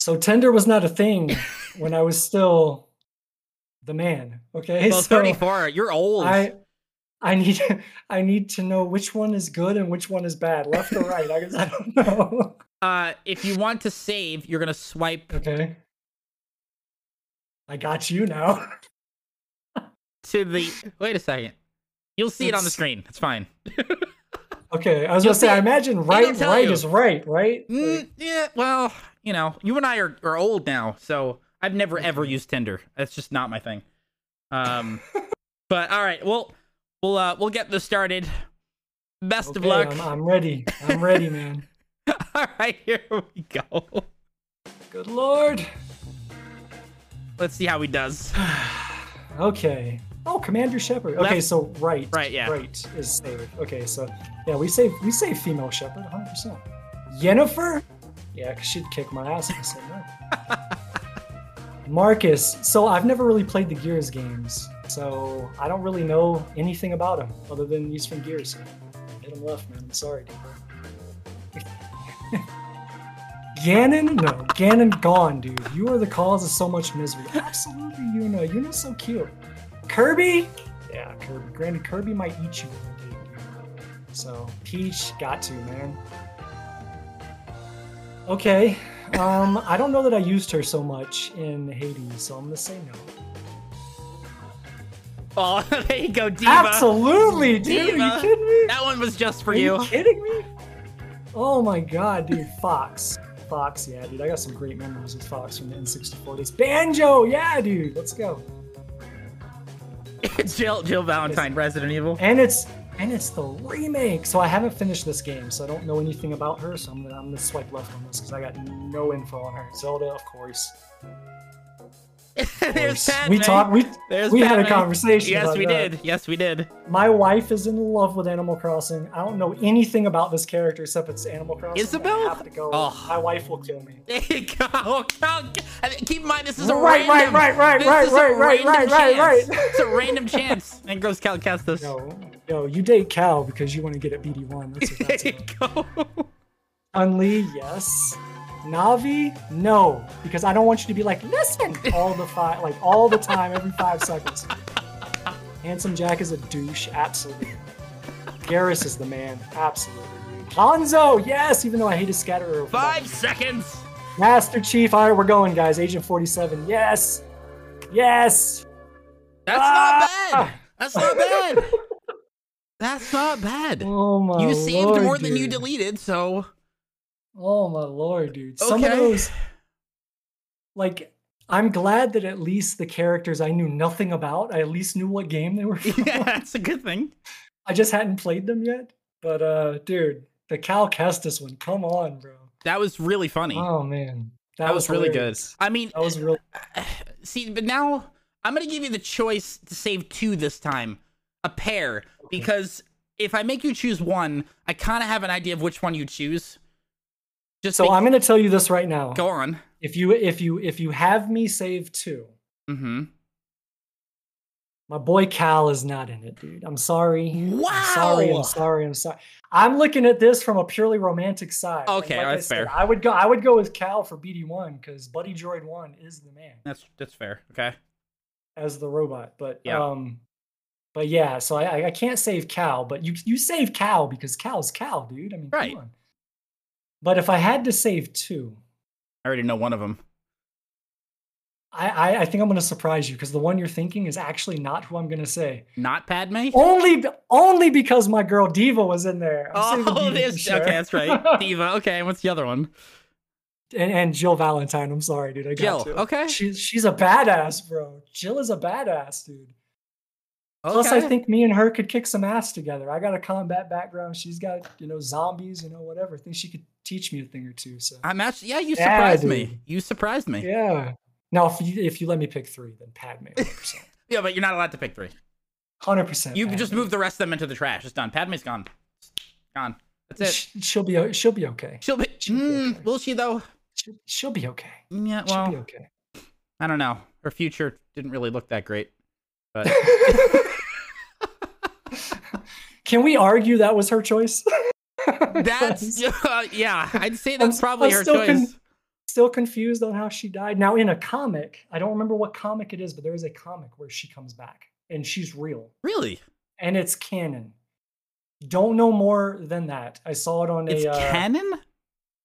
[SPEAKER 2] So Tinder was not a thing when I was still the man. Okay.
[SPEAKER 1] well,
[SPEAKER 2] so
[SPEAKER 1] 34. You're old.
[SPEAKER 2] I I need I need to know which one is good and which one is bad, left or right. I guess I don't know.
[SPEAKER 1] Uh, if you want to save, you're gonna swipe
[SPEAKER 2] Okay. I got you now.
[SPEAKER 1] to the. Wait a second. You'll see it on the screen. It's fine.
[SPEAKER 2] Okay, I was
[SPEAKER 1] You'll
[SPEAKER 2] gonna say, I imagine right, right
[SPEAKER 1] you.
[SPEAKER 2] is right, right?
[SPEAKER 1] Mm,
[SPEAKER 2] Like,
[SPEAKER 1] yeah. Well, you know, you and I are, are old now, so I've never ever used Tinder. That's just not my thing. Um, but all right. Well, we'll uh, we'll get this started. Best of luck.
[SPEAKER 2] I'm, I'm ready. I'm ready, man.
[SPEAKER 1] all right, here we go.
[SPEAKER 2] Good lord.
[SPEAKER 1] Let's see how he does.
[SPEAKER 2] Okay. Oh, Commander Shepard. Okay,
[SPEAKER 1] Left-
[SPEAKER 2] so right.
[SPEAKER 1] Right, yeah.
[SPEAKER 2] Right is saved. Okay, so yeah, we save we save female Shepard 100. percent Yennefer. Yeah, 'cause she'd kick my ass if I said no. Marcus. So I've never really played the Gears games, so I don't really know anything about him other than he's from Gears. Hit him left, man. I'm sorry, dude. Ganon? No, Ganon gone, dude. You are the cause of so much misery. Absolutely, Yuna. Yuna's so cute. Kirby? Yeah, Kirby. Granted, Kirby might eat you one day, dude. So, Peach, got to, man. Okay. Um, I don't know that I used her so much in Hades, so I'm gonna say no.
[SPEAKER 1] Oh, there you go, Diva.
[SPEAKER 2] Absolutely, dude. Are
[SPEAKER 1] Diva.
[SPEAKER 2] you kidding me?
[SPEAKER 1] That one was just for
[SPEAKER 2] Are you
[SPEAKER 1] you.
[SPEAKER 2] kidding me? Oh my god, dude. Fox. Fox, yeah, dude. I got some great memories with Fox from the N64 days. Banjo, yeah, dude. Let's go.
[SPEAKER 1] Jill Jill Valentine, Resident Evil.
[SPEAKER 2] And it's and it's the remake. So I haven't finished this game, so I don't know anything about her. So I'm gonna I'm gonna swipe left on this because I got no info on her. Zelda, of course.
[SPEAKER 1] There's.
[SPEAKER 2] We talked. We
[SPEAKER 1] There's
[SPEAKER 2] we had a conversation.
[SPEAKER 1] Yes, we
[SPEAKER 2] that.
[SPEAKER 1] did. Yes, we did.
[SPEAKER 2] My wife is in love with Animal Crossing. I don't know anything about this character except it's Animal Crossing.
[SPEAKER 1] Isabelle?
[SPEAKER 2] I have to go.
[SPEAKER 1] Oh.
[SPEAKER 2] My wife will kill me.
[SPEAKER 1] There you oh, I mean, Keep in mind, this is a
[SPEAKER 2] Right, right,
[SPEAKER 1] random.
[SPEAKER 2] right, right, right, right, right,
[SPEAKER 1] random
[SPEAKER 2] right, right,
[SPEAKER 1] chance.
[SPEAKER 2] right.
[SPEAKER 1] It's a random chance. And goes Cal Kestis.
[SPEAKER 2] Yo, yo, you date Cal because you want to get at BD1. That's what that's about.
[SPEAKER 1] go.
[SPEAKER 2] Unli, yes. Navi, no, because I don't want you to be like, listen, all the five, like all the time, every five seconds. Handsome Jack is a douche, absolutely. Garrus is the man, absolutely. dude. Hanzo, yes, even though I hate his scatter arrow.
[SPEAKER 1] Five seconds.
[SPEAKER 2] Master Chief, all right, we're going, guys. Agent 47, yes, yes.
[SPEAKER 1] That's
[SPEAKER 2] Ah!
[SPEAKER 1] not bad. That's not bad. That's not bad.
[SPEAKER 2] Oh my
[SPEAKER 1] you saved
[SPEAKER 2] lord,
[SPEAKER 1] more than you deleted, so
[SPEAKER 2] Oh my lord, dude. Some of those like I'm glad that at least the characters I knew nothing about, I at least knew what game they were from.
[SPEAKER 1] yeah, that's a good thing.
[SPEAKER 2] I just hadn't played them yet. But uh dude, the Cal Kestis one, come on, bro.
[SPEAKER 1] That was really funny.
[SPEAKER 2] Oh man.
[SPEAKER 1] that, was, really good. I mean,
[SPEAKER 2] That was really
[SPEAKER 1] see, but now I'm gonna give you the choice to save two this time, a pair, because if I make you choose one, I kind of have an idea of which one you choose. Just
[SPEAKER 2] So I'm gonna tell you this right now.
[SPEAKER 1] go on.
[SPEAKER 2] If you if you if you have me save two,
[SPEAKER 1] Mm-hmm.
[SPEAKER 2] my boy Cal is not in it, dude. I'm sorry.
[SPEAKER 1] Wow.
[SPEAKER 2] I'm sorry, I'm sorry, I'm sorry. I'm looking at this from a purely romantic side.
[SPEAKER 1] Okay,
[SPEAKER 2] I
[SPEAKER 1] that's
[SPEAKER 2] said,
[SPEAKER 1] fair.
[SPEAKER 2] I would go I would go with Cal for BD1 because Buddy Droid 1 is the man
[SPEAKER 1] That's that's fair. Okay.
[SPEAKER 2] as the robot. But
[SPEAKER 1] Yeah.
[SPEAKER 2] um but yeah, so I I can't save Cal, but you you save Cal because Cal's Cal, dude. I mean,
[SPEAKER 1] Right.
[SPEAKER 2] come on. But if I had to save two,
[SPEAKER 1] I already know one of them.
[SPEAKER 2] I, I, I think I'm going to surprise you because the one you're thinking is actually not who I'm going to say.
[SPEAKER 1] Not Padme.
[SPEAKER 2] Only only because my girl Diva was in there. I'm
[SPEAKER 1] Oh,
[SPEAKER 2] Diva sure.
[SPEAKER 1] okay. That's right. Diva. Okay, and what's the other one?
[SPEAKER 2] and, and Jill Valentine. I'm sorry, dude. I got
[SPEAKER 1] Jill.
[SPEAKER 2] to.
[SPEAKER 1] Okay.
[SPEAKER 2] She's she's a badass, bro. Jill is a badass, dude. Plus, I think me and her could kick some ass together. I got a combat background. She's got you know zombies, you know whatever. I think she could teach me a thing or two. So
[SPEAKER 1] I'm actually. Yeah, you
[SPEAKER 2] Yeah,
[SPEAKER 1] surprised me. You surprised me.
[SPEAKER 2] yeah, Now, if you if you let me pick three, then Padme.
[SPEAKER 1] Yeah, but you're not allowed to pick three.
[SPEAKER 2] Hundred percent.
[SPEAKER 1] You just move the rest of them into the trash. It's done. Padme's gone. Gone. That's it.
[SPEAKER 2] She'll be she'll be okay.
[SPEAKER 1] She'll be.
[SPEAKER 2] She'll be
[SPEAKER 1] Mm,
[SPEAKER 2] okay.
[SPEAKER 1] Will she though?
[SPEAKER 2] She'll, she'll be okay.
[SPEAKER 1] Yeah.
[SPEAKER 2] She'll
[SPEAKER 1] Well,
[SPEAKER 2] be okay.
[SPEAKER 1] I don't know. Her future didn't really look that great. But
[SPEAKER 2] Can we argue that was her choice?
[SPEAKER 1] that's yeah. I'd say that's probably her
[SPEAKER 2] still
[SPEAKER 1] choice.
[SPEAKER 2] con- still confused on how she died. Now, in a comic, I don't remember what comic it is, but there is a comic where she comes back and she's real
[SPEAKER 1] really?
[SPEAKER 2] and it's canon. Don't know more than that. I saw it on
[SPEAKER 1] It's
[SPEAKER 2] a uh,
[SPEAKER 1] canon.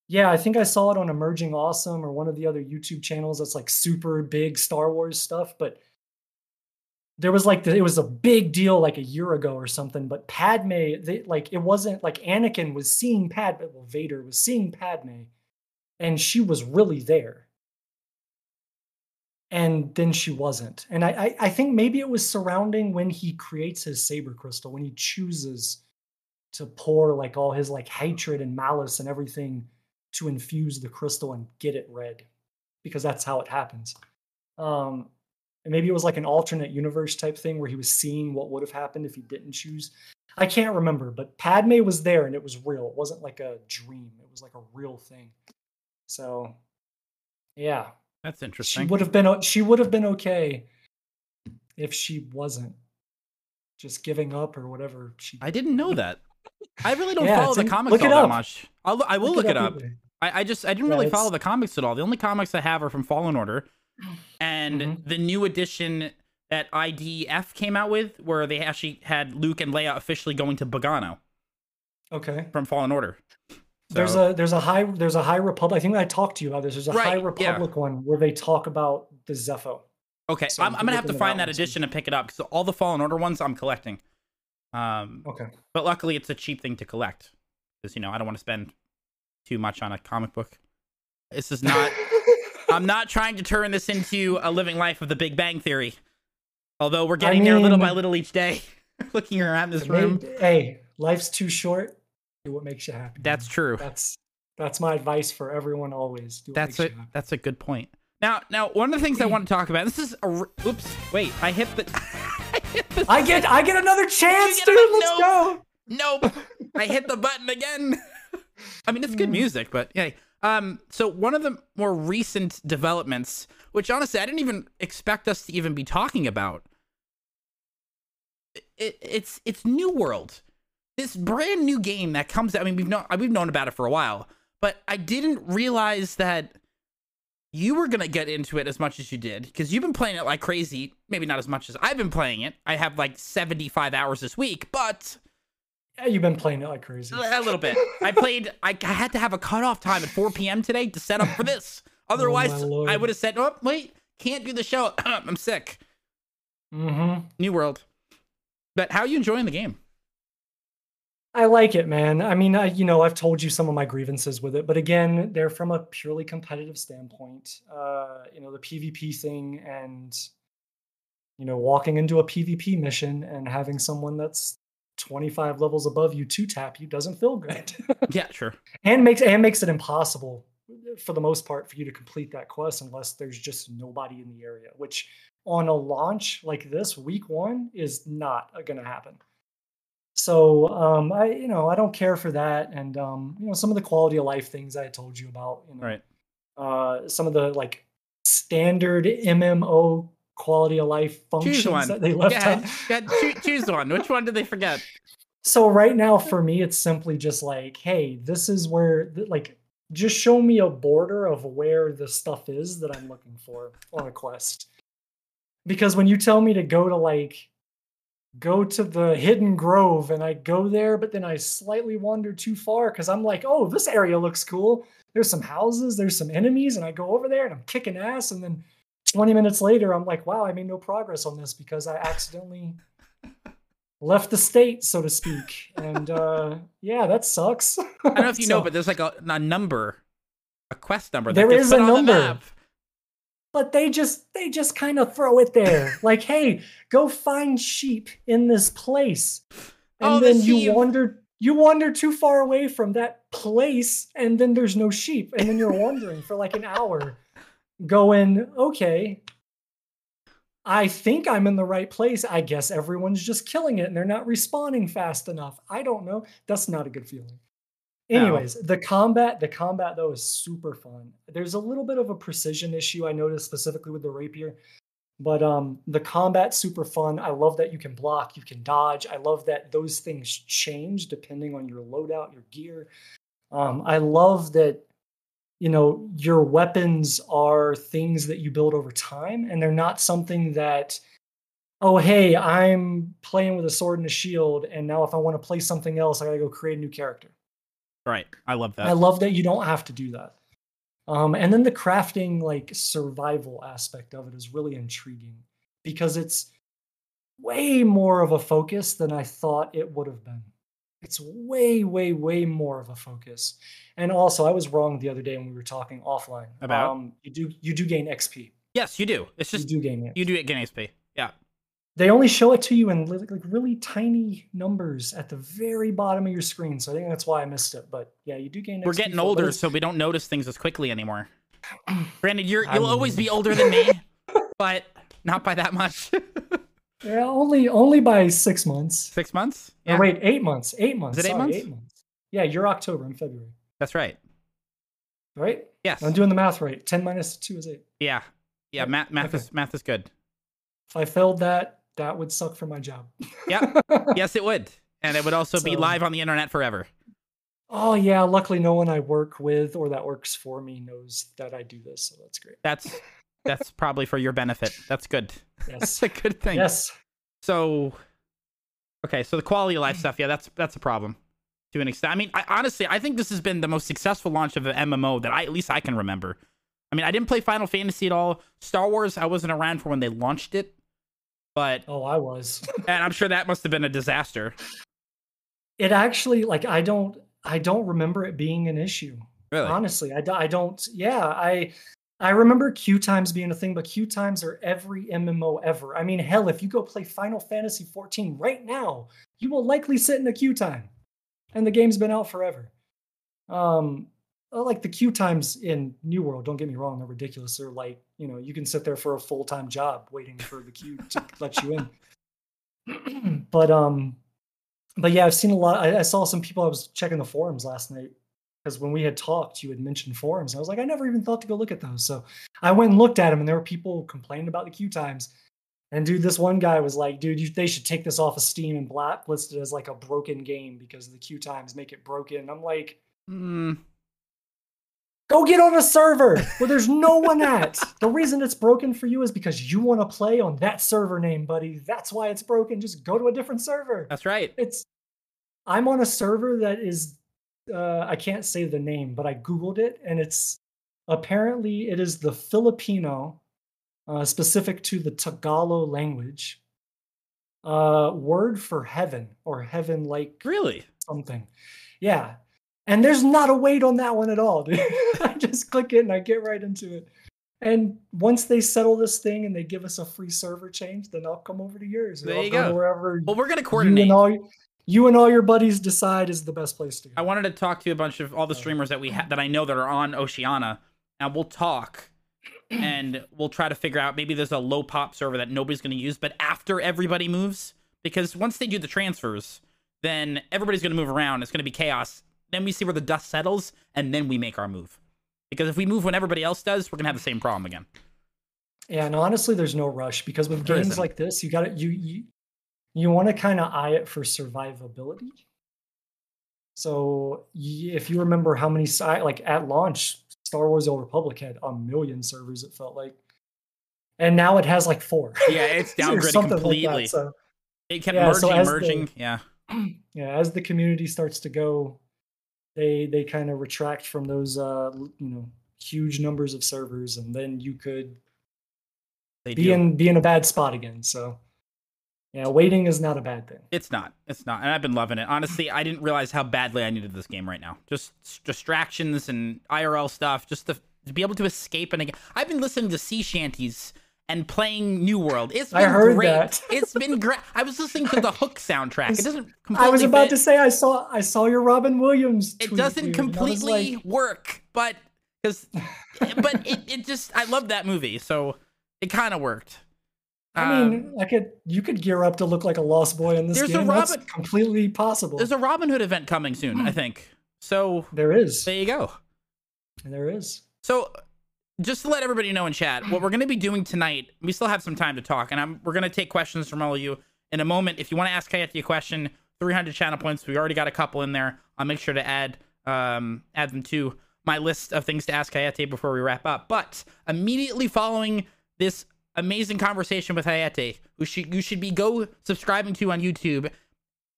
[SPEAKER 2] Yeah, I think I saw it on Emergency Awesome or one of the other YouTube channels that's like super big Star Wars stuff. But there was like the, it was a big deal like a year ago or something. But Padme, they like it wasn't like Anakin was seeing Padme, well Vader was seeing Padme, and she was really there. And then she wasn't. And I, I I think maybe it was surrounding when he creates his saber crystal, when he chooses to pour like all his like hatred and malice and everything to infuse the crystal and get it red because that's how it happens um and maybe it was like an alternate universe type thing where he was seeing what would have happened if he didn't choose i can't remember but padme was there and it was real it wasn't like a dream it was like a real thing so yeah
[SPEAKER 1] That's interesting.
[SPEAKER 2] she would have been she would have been okay if she wasn't just giving up or whatever she
[SPEAKER 1] I didn't know that. I really don't
[SPEAKER 2] Yeah,
[SPEAKER 1] follow the
[SPEAKER 2] in-
[SPEAKER 1] comics
[SPEAKER 2] look
[SPEAKER 1] all
[SPEAKER 2] it
[SPEAKER 1] that
[SPEAKER 2] up.
[SPEAKER 1] much. I'll, I will look, it up.
[SPEAKER 2] either.
[SPEAKER 1] I, I just I didn't
[SPEAKER 2] Yeah,
[SPEAKER 1] really follow the comics at all. The only comics I have are from Fallen Order, and
[SPEAKER 2] Mhm.
[SPEAKER 1] the new edition that IDF came out with, where they actually had Luke and Leia officially going to Bogano
[SPEAKER 2] okay
[SPEAKER 1] from Fallen Order.
[SPEAKER 2] There's a there's a high there's a high republic. I think I talked to you about this. There's a
[SPEAKER 1] Right,
[SPEAKER 2] high
[SPEAKER 1] yeah.
[SPEAKER 2] republic one where they talk about the Zeffo.
[SPEAKER 1] okay.
[SPEAKER 2] so
[SPEAKER 1] I'm, I'm gonna have to find
[SPEAKER 2] that too.
[SPEAKER 1] edition and pick it up because all the Fallen Order ones I'm collecting. Um,
[SPEAKER 2] Okay.
[SPEAKER 1] but luckily it's a cheap thing to collect because you know I don't want to spend too much on a comic book. This is not. I'm not trying to turn this into a living life of the Big Bang Theory. Although we're getting there little by little each day. Looking around this room.
[SPEAKER 2] hey, life's too short. Do what makes you happy.
[SPEAKER 1] That's true.
[SPEAKER 2] That's that's my advice for everyone always. Do what
[SPEAKER 1] That's
[SPEAKER 2] makes
[SPEAKER 1] a
[SPEAKER 2] you happy.
[SPEAKER 1] that's a good point. Now, now one of the things I want to talk about. This is a. Oops. Wait. I hit the. I hit the.
[SPEAKER 2] I get I get another chance,
[SPEAKER 1] get
[SPEAKER 2] dude.
[SPEAKER 1] another-
[SPEAKER 2] Let's go.
[SPEAKER 1] Nope. I hit the button again. I mean, it's good hmm. music, but yeah. Um. So one of the more recent developments, which honestly I didn't even expect us to even be talking about. It, it's it's New World, this brand new game that comes. I mean, we've known we've known about it for a while, but I didn't realize that you were gonna get into it as much as you did because you've been playing it like crazy. Maybe not as much as I've been playing it. I have like seventy five hours this week, but
[SPEAKER 2] Yeah, you've been playing it like crazy.
[SPEAKER 1] a little bit. I played. I, I had to have a cutoff time at 4 p.m. today to set up for this. Otherwise, I would have said, "Oh, wait, can't do the show. I'm sick."
[SPEAKER 2] Mm-hmm.
[SPEAKER 1] New World. But how are you enjoying the game?
[SPEAKER 2] I like it, man. I mean, I, you know, I've told you some of my grievances with it, but again, they're from a purely competitive standpoint. Uh, you know, the PvP thing and you know, walking into a PvP mission and having someone that's 25 levels above you to tap you doesn't feel good.
[SPEAKER 1] Yeah, sure.
[SPEAKER 2] and makes and makes it impossible for the most part for you to complete that quest unless there's just nobody in the area, which on a launch like this week 1 is not going to happen. So um, I, you know, I don't care for that, and um, you know, some of the quality of life things I told you about, you know,
[SPEAKER 1] Right.
[SPEAKER 2] uh, some of the like standard MMO quality of life functions
[SPEAKER 1] Choose one.
[SPEAKER 2] that they left
[SPEAKER 1] Yeah,
[SPEAKER 2] out.
[SPEAKER 1] yeah choo- choose one. Which one did they forget?
[SPEAKER 2] So right now, for me, it's simply just like, hey, this is where, like, just show me a border of where the stuff is that I'm looking for on a quest. Because when you tell me to go to like, go to the hidden grove, and I go there, but then I slightly wander too far because I'm like, oh, this area looks cool. There's some houses, there's some enemies, and I go over there and I'm kicking ass, and then 20 minutes later, I'm like, wow, I made no progress on this because I accidentally left the state, so to speak. And uh, yeah, that sucks.
[SPEAKER 1] I don't know if you know, but there's like a, a number, a quest number. That
[SPEAKER 2] There is a
[SPEAKER 1] on the
[SPEAKER 2] number.
[SPEAKER 1] map.
[SPEAKER 2] but they just they just kind of throw it there, like, hey, go find sheep in this place, and
[SPEAKER 1] Oh, the
[SPEAKER 2] then you wander. You wander too far away from that place, and then there's no sheep, and then you're wandering for like an hour. Going, okay, I think I'm in the right place. I guess everyone's just killing it and they're not responding fast enough. I don't know. That's not a good feeling.
[SPEAKER 1] No.
[SPEAKER 2] Anyways, the combat, the combat though is super fun. There's a little bit of a precision issue I noticed specifically with the rapier, but um the combat super fun. I love that you can block, you can dodge. I love that those things change depending on your loadout, your gear. Um I love that you know your weapons are things that you build over time and they're not something that oh hey i'm playing with a sword and a shield and now if i want to play something else i gotta go create a new character
[SPEAKER 1] Right. I love that.
[SPEAKER 2] i love that you don't have to do that um, and then the crafting like survival aspect of it is really intriguing because it's way more of a focus than i thought it would have been it's way way way more of a focus and also i was wrong the other day when we were talking offline
[SPEAKER 1] About?
[SPEAKER 2] um, you do you do gain xp
[SPEAKER 1] yes, you do. It's just
[SPEAKER 2] you do gain it
[SPEAKER 1] you do getting XP. Yeah.
[SPEAKER 2] they only show it to you in li- like really tiny numbers at the very bottom of your screen so i think that's why i missed it but yeah you do gain XP.
[SPEAKER 1] We're
[SPEAKER 2] XP
[SPEAKER 1] getting older, so we don't notice things as quickly anymore. Granted, you're you'll always be older than me, but not by that much.
[SPEAKER 2] yeah only only by six months
[SPEAKER 1] Six months?
[SPEAKER 2] Or wait, eight months. Eight months.
[SPEAKER 1] Is it eight
[SPEAKER 2] sorry,
[SPEAKER 1] months?
[SPEAKER 2] Eight months. Yeah, you're October and February,
[SPEAKER 1] That's right.
[SPEAKER 2] right?
[SPEAKER 1] Yes.
[SPEAKER 2] I'm doing the math right. Ten minus two is eight.
[SPEAKER 1] Yeah. Yeah. Math. Math
[SPEAKER 2] Okay.
[SPEAKER 1] is math is good.
[SPEAKER 2] If I failed that, that would suck for my job.
[SPEAKER 1] Yep. Yes, it would, and it would also be
[SPEAKER 2] So-
[SPEAKER 1] live on the internet forever.
[SPEAKER 2] oh yeah. Luckily, no one I work with or that works for me knows that I do this, so that's great.
[SPEAKER 1] That's that's probably for your benefit. That's good. That's a good thing.
[SPEAKER 2] yes.
[SPEAKER 1] So, okay, so the quality of life stuff, yeah, that's that's a problem to an extent. I mean, I, honestly, I think this has been the most successful launch of an MMO that I at least I can remember. I mean, I didn't play Final Fantasy at all. Star Wars, I wasn't around for when they launched it, but
[SPEAKER 2] Oh, I was.
[SPEAKER 1] and I'm sure that must have been a disaster.
[SPEAKER 2] it actually like I don't I don't remember it being an issue.
[SPEAKER 1] Really?
[SPEAKER 2] Honestly, I, I don't. Yeah, I I remember queue times being a thing, but queue times are every MMO ever. I mean, hell, if you go play Final Fantasy 14 right now, you will likely sit in a queue time, and the game's been out forever. Um, like the queue times in New World. Don't get me wrong; they're ridiculous. They're like you know you can sit there for a full time job waiting for the queue to let you in. but um, but yeah, I've seen a lot. I, I saw some people. I was checking the forums last night because when we had talked, you had mentioned forums. I was like, I never even thought to go look at those. So I went and looked at them, and there were people complaining about the queue times. And dude, this one guy was like, dude, you, they should take this off of Steam and blacklist it as like a broken game because the queue times make it broken. And I'm like,
[SPEAKER 1] Mm,
[SPEAKER 2] go get on a server where there's no one at. The reason it's broken for you is because you want to play on that server name, buddy. That's why it's broken. Just go to a different server.
[SPEAKER 1] that's right.
[SPEAKER 2] It's I'm on a server that is uh, I can't say the name, but I googled it and it's apparently it is the Filipino uh, specific to the Tagalog language uh, word for heaven or heaven like
[SPEAKER 1] Really?
[SPEAKER 2] something. Yeah. And there's not a wait on that one at all, dude. I just click it and I get right into it. And once they settle this thing and they give us a free server change, then I'll come over to yours.
[SPEAKER 1] There
[SPEAKER 2] I'll
[SPEAKER 1] you
[SPEAKER 2] to
[SPEAKER 1] go.
[SPEAKER 2] wherever
[SPEAKER 1] Well, we're gonna
[SPEAKER 2] you
[SPEAKER 1] coordinate.
[SPEAKER 2] and all you and all your buddies decide is the best place to go.
[SPEAKER 1] I wanted to talk to a bunch of all the oh. streamers that we ha- that I know that are on Oceana, and we'll talk, and we'll try to figure out maybe there's a low pop server that nobody's going to use, but after everybody moves, because once they do the transfers, then everybody's going to move around. It's going to be chaos. Then we see where the dust settles, and then we make our move. Because if we move when everybody else does, we're gonna have the same problem again.
[SPEAKER 2] Yeah, and honestly, there's no rush because with
[SPEAKER 1] There
[SPEAKER 2] games
[SPEAKER 1] isn't.
[SPEAKER 2] like this, you got to you you you want to kind of eye it for survivability. So if you remember how many like at launch, Star Wars: The Old Republic had a million servers. It felt like, and now it has like four.
[SPEAKER 1] Yeah, it's downgraded
[SPEAKER 2] something like that,
[SPEAKER 1] completely.
[SPEAKER 2] so
[SPEAKER 1] It kept
[SPEAKER 2] Yeah, so
[SPEAKER 1] merging,
[SPEAKER 2] the-
[SPEAKER 1] merging. Yeah.
[SPEAKER 2] yeah, as the community starts to go, they they kind of retract from those uh you know huge numbers of servers, and then you could
[SPEAKER 1] They
[SPEAKER 2] be
[SPEAKER 1] do.
[SPEAKER 2] in be in a bad spot again. So yeah, waiting is not a bad thing.
[SPEAKER 1] It's not. It's not. And I've been loving it. Honestly, I didn't realize how badly I needed this game right now. Just distractions and IRL stuff, just to, to be able to escape. And again, I've been listening to sea shanties and playing New World. It's been
[SPEAKER 2] I heard
[SPEAKER 1] great.
[SPEAKER 2] that.
[SPEAKER 1] it's been great. I was listening to the Hook soundtrack. It doesn't. Completely
[SPEAKER 2] I was about
[SPEAKER 1] fit.
[SPEAKER 2] to say I saw I saw your Robin Williams.
[SPEAKER 1] It doesn't
[SPEAKER 2] dude, and I was
[SPEAKER 1] completely
[SPEAKER 2] like,
[SPEAKER 1] work, but because, but it, it just I love that movie, so it kind of worked.
[SPEAKER 2] I mean, I could you could gear up to look like a lost boy in this
[SPEAKER 1] There's a
[SPEAKER 2] game. That's completely possible.
[SPEAKER 1] There's a Robin Hood event coming soon, I think. So
[SPEAKER 2] there is.
[SPEAKER 1] there you go.
[SPEAKER 2] There is.
[SPEAKER 1] So, just to let everybody know in chat, what we're going to be doing tonight, we still have some time to talk, and I'm, we're going to take questions from all of you in a moment. If you want to ask Hayate a question, 300 channel points. We already got a couple in there. I'll make sure to add um, add them to my list of things to ask Hayate before we wrap up. But immediately following this amazing conversation with Hayate, who should you should be go subscribing to on YouTube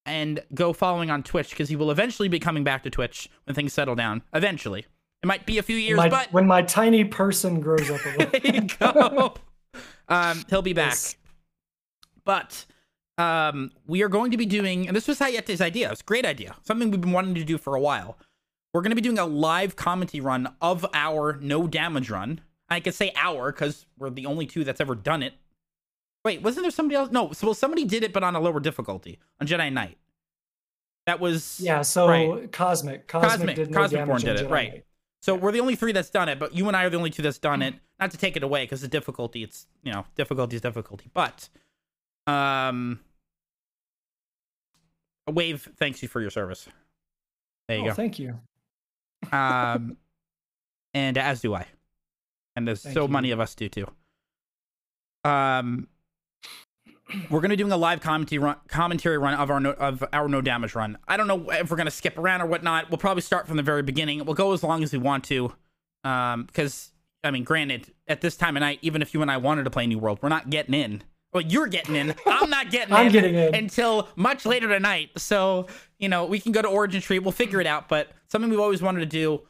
[SPEAKER 1] and go following on Twitch because he will eventually be coming back to Twitch when things settle down. Eventually, it might be a few years,
[SPEAKER 2] My-
[SPEAKER 1] but
[SPEAKER 2] when my tiny person grows up a little.
[SPEAKER 1] there you go. um, he'll be back.
[SPEAKER 2] Yes.
[SPEAKER 1] But um, we are going to be doing, and this was Hayate's idea. It's a great idea. Something we've been wanting to do for a while. We're going to be doing a live commentary run of our no damage run. I could say our because we're the only two that's ever done it. Wait, wasn't there somebody else? No, so well, somebody did it, but on a lower difficulty on Jedi Knight. That was
[SPEAKER 2] Yeah, so
[SPEAKER 1] Right.
[SPEAKER 2] Cosmic. Cosmic,
[SPEAKER 1] Cosmic- Cosmic Born did it,
[SPEAKER 2] Jedi
[SPEAKER 1] right.
[SPEAKER 2] Knight.
[SPEAKER 1] So we're the only three that's done it, but you and I are the only two that's done it. Not to take it away because the difficulty, it's you know, difficulty is difficulty. But um Wave thanks you for your service. There you
[SPEAKER 2] Oh, thank you.
[SPEAKER 1] Um and as do I. And there's
[SPEAKER 2] Thank
[SPEAKER 1] so
[SPEAKER 2] you.
[SPEAKER 1] many of us do too. Um we're gonna be doing a live commentary run, commentary run of our no, of our no damage run. I don't know if we're gonna skip around or whatnot. We'll probably start from the very beginning. We'll go as long as we want to, um, because I mean, granted, at this time of night, even if you and I wanted to play New World, we're not getting in. Well, you're getting in. I'm not getting
[SPEAKER 2] I'm
[SPEAKER 1] in
[SPEAKER 2] getting in.
[SPEAKER 1] until much later tonight. So you know, we can go to Origin Tree. We'll figure it out. But something we've always wanted to do.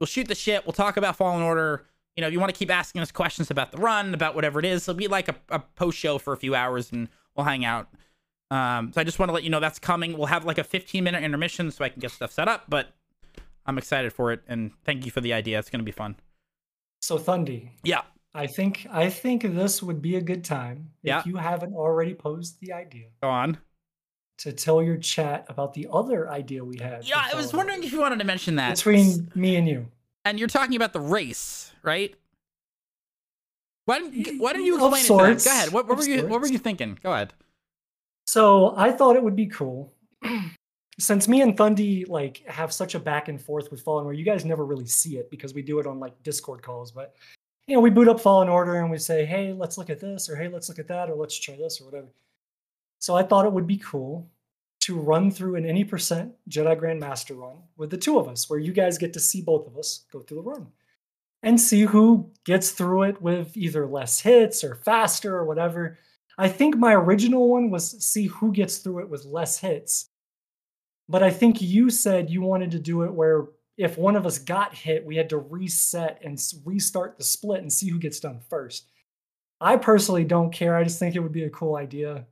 [SPEAKER 1] We'll shoot the shit. We'll talk about Fallen Order. You know, if you want to keep asking us questions about the run, about whatever it is, it'll be like a, a post show for a few hours, and we'll hang out. Um, so I just want to let you know that's coming. We'll have like a 15 minute intermission so I can get stuff set up. But I'm excited for it, and thank you for the idea. It's gonna be fun.
[SPEAKER 2] So Thundy,
[SPEAKER 1] Yeah.
[SPEAKER 2] I think I think this would be a good time if
[SPEAKER 1] Yeah.
[SPEAKER 2] you haven't already posed the idea
[SPEAKER 1] Go on.
[SPEAKER 2] To tell your chat about the other idea we had.
[SPEAKER 1] Yeah, I was wondering if you wanted to mention that
[SPEAKER 2] between me and you.
[SPEAKER 1] and you're talking about the race, right? Why don't, why don't you explain it? to. Go ahead. What, what were you What were you thinking? Go ahead.
[SPEAKER 2] So I thought it would be cool. Since me and Thundy like have such a back and forth with Fallen where you guys never really see it because we do it on like Discord calls, but you know, we boot up Fallen Order and we say, hey, let's look at this, or hey, let's look at that, or let's try this, or whatever. So I thought it would be cool to run through an any percent Jedi Grandmaster run with the two of us, where you guys get to see both of us go through the run and see who gets through it with either less hits or faster or whatever. I think my original one was see who gets through it with less hits. But I think you said you wanted to do it where if one of us got hit, we had to reset and restart the split and see who gets done first. I personally don't care. I just think it would be a cool idea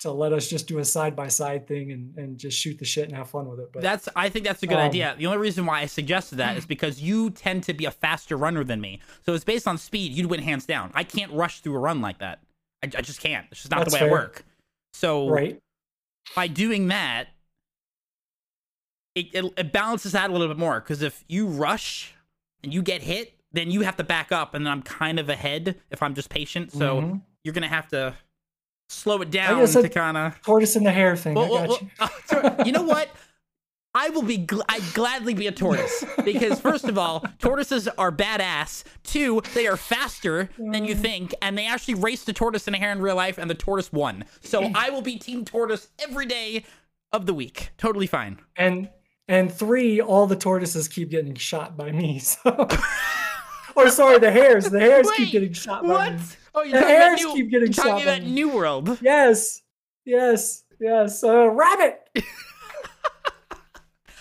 [SPEAKER 2] to let us just do a side by side thing and, and just shoot the shit and have fun with it. But
[SPEAKER 1] That's I think that's a good
[SPEAKER 2] Um,
[SPEAKER 1] idea. The only reason why I suggested that is because you tend to be a faster runner than me. So it's based on speed. You'd win hands down. I can't rush through a run like that. I, I just can't. It's just not the way I work. So
[SPEAKER 2] right.
[SPEAKER 1] by doing that, it, it, it balances out a little bit more. Because if you rush and you get hit, then you have to back up, and then I'm kind of ahead if I'm just patient. So
[SPEAKER 2] Mhm.
[SPEAKER 1] you're gonna have to slow it down I
[SPEAKER 2] guess
[SPEAKER 1] to kind of.
[SPEAKER 2] tortoise in the hare thing.
[SPEAKER 1] Well,
[SPEAKER 2] I
[SPEAKER 1] well,
[SPEAKER 2] got
[SPEAKER 1] well,
[SPEAKER 2] you.
[SPEAKER 1] uh, you know what? I will be. Gl- I'd gladly be a tortoise because first of all, tortoises are badass. Two, they are faster than you think, and they actually raced the tortoise and a hare in real life, and the tortoise won. So I will be team tortoise every day of the week. Totally fine.
[SPEAKER 2] And and three, all the tortoises keep getting shot by me. So, or sorry, the hares. The hares
[SPEAKER 1] Wait,
[SPEAKER 2] keep getting shot by
[SPEAKER 1] What?
[SPEAKER 2] me.
[SPEAKER 1] Oh, you're
[SPEAKER 2] The
[SPEAKER 1] talking about new,
[SPEAKER 2] keep getting
[SPEAKER 1] talking about. New World.
[SPEAKER 2] Yes, yes, yes. Uh, rabbit.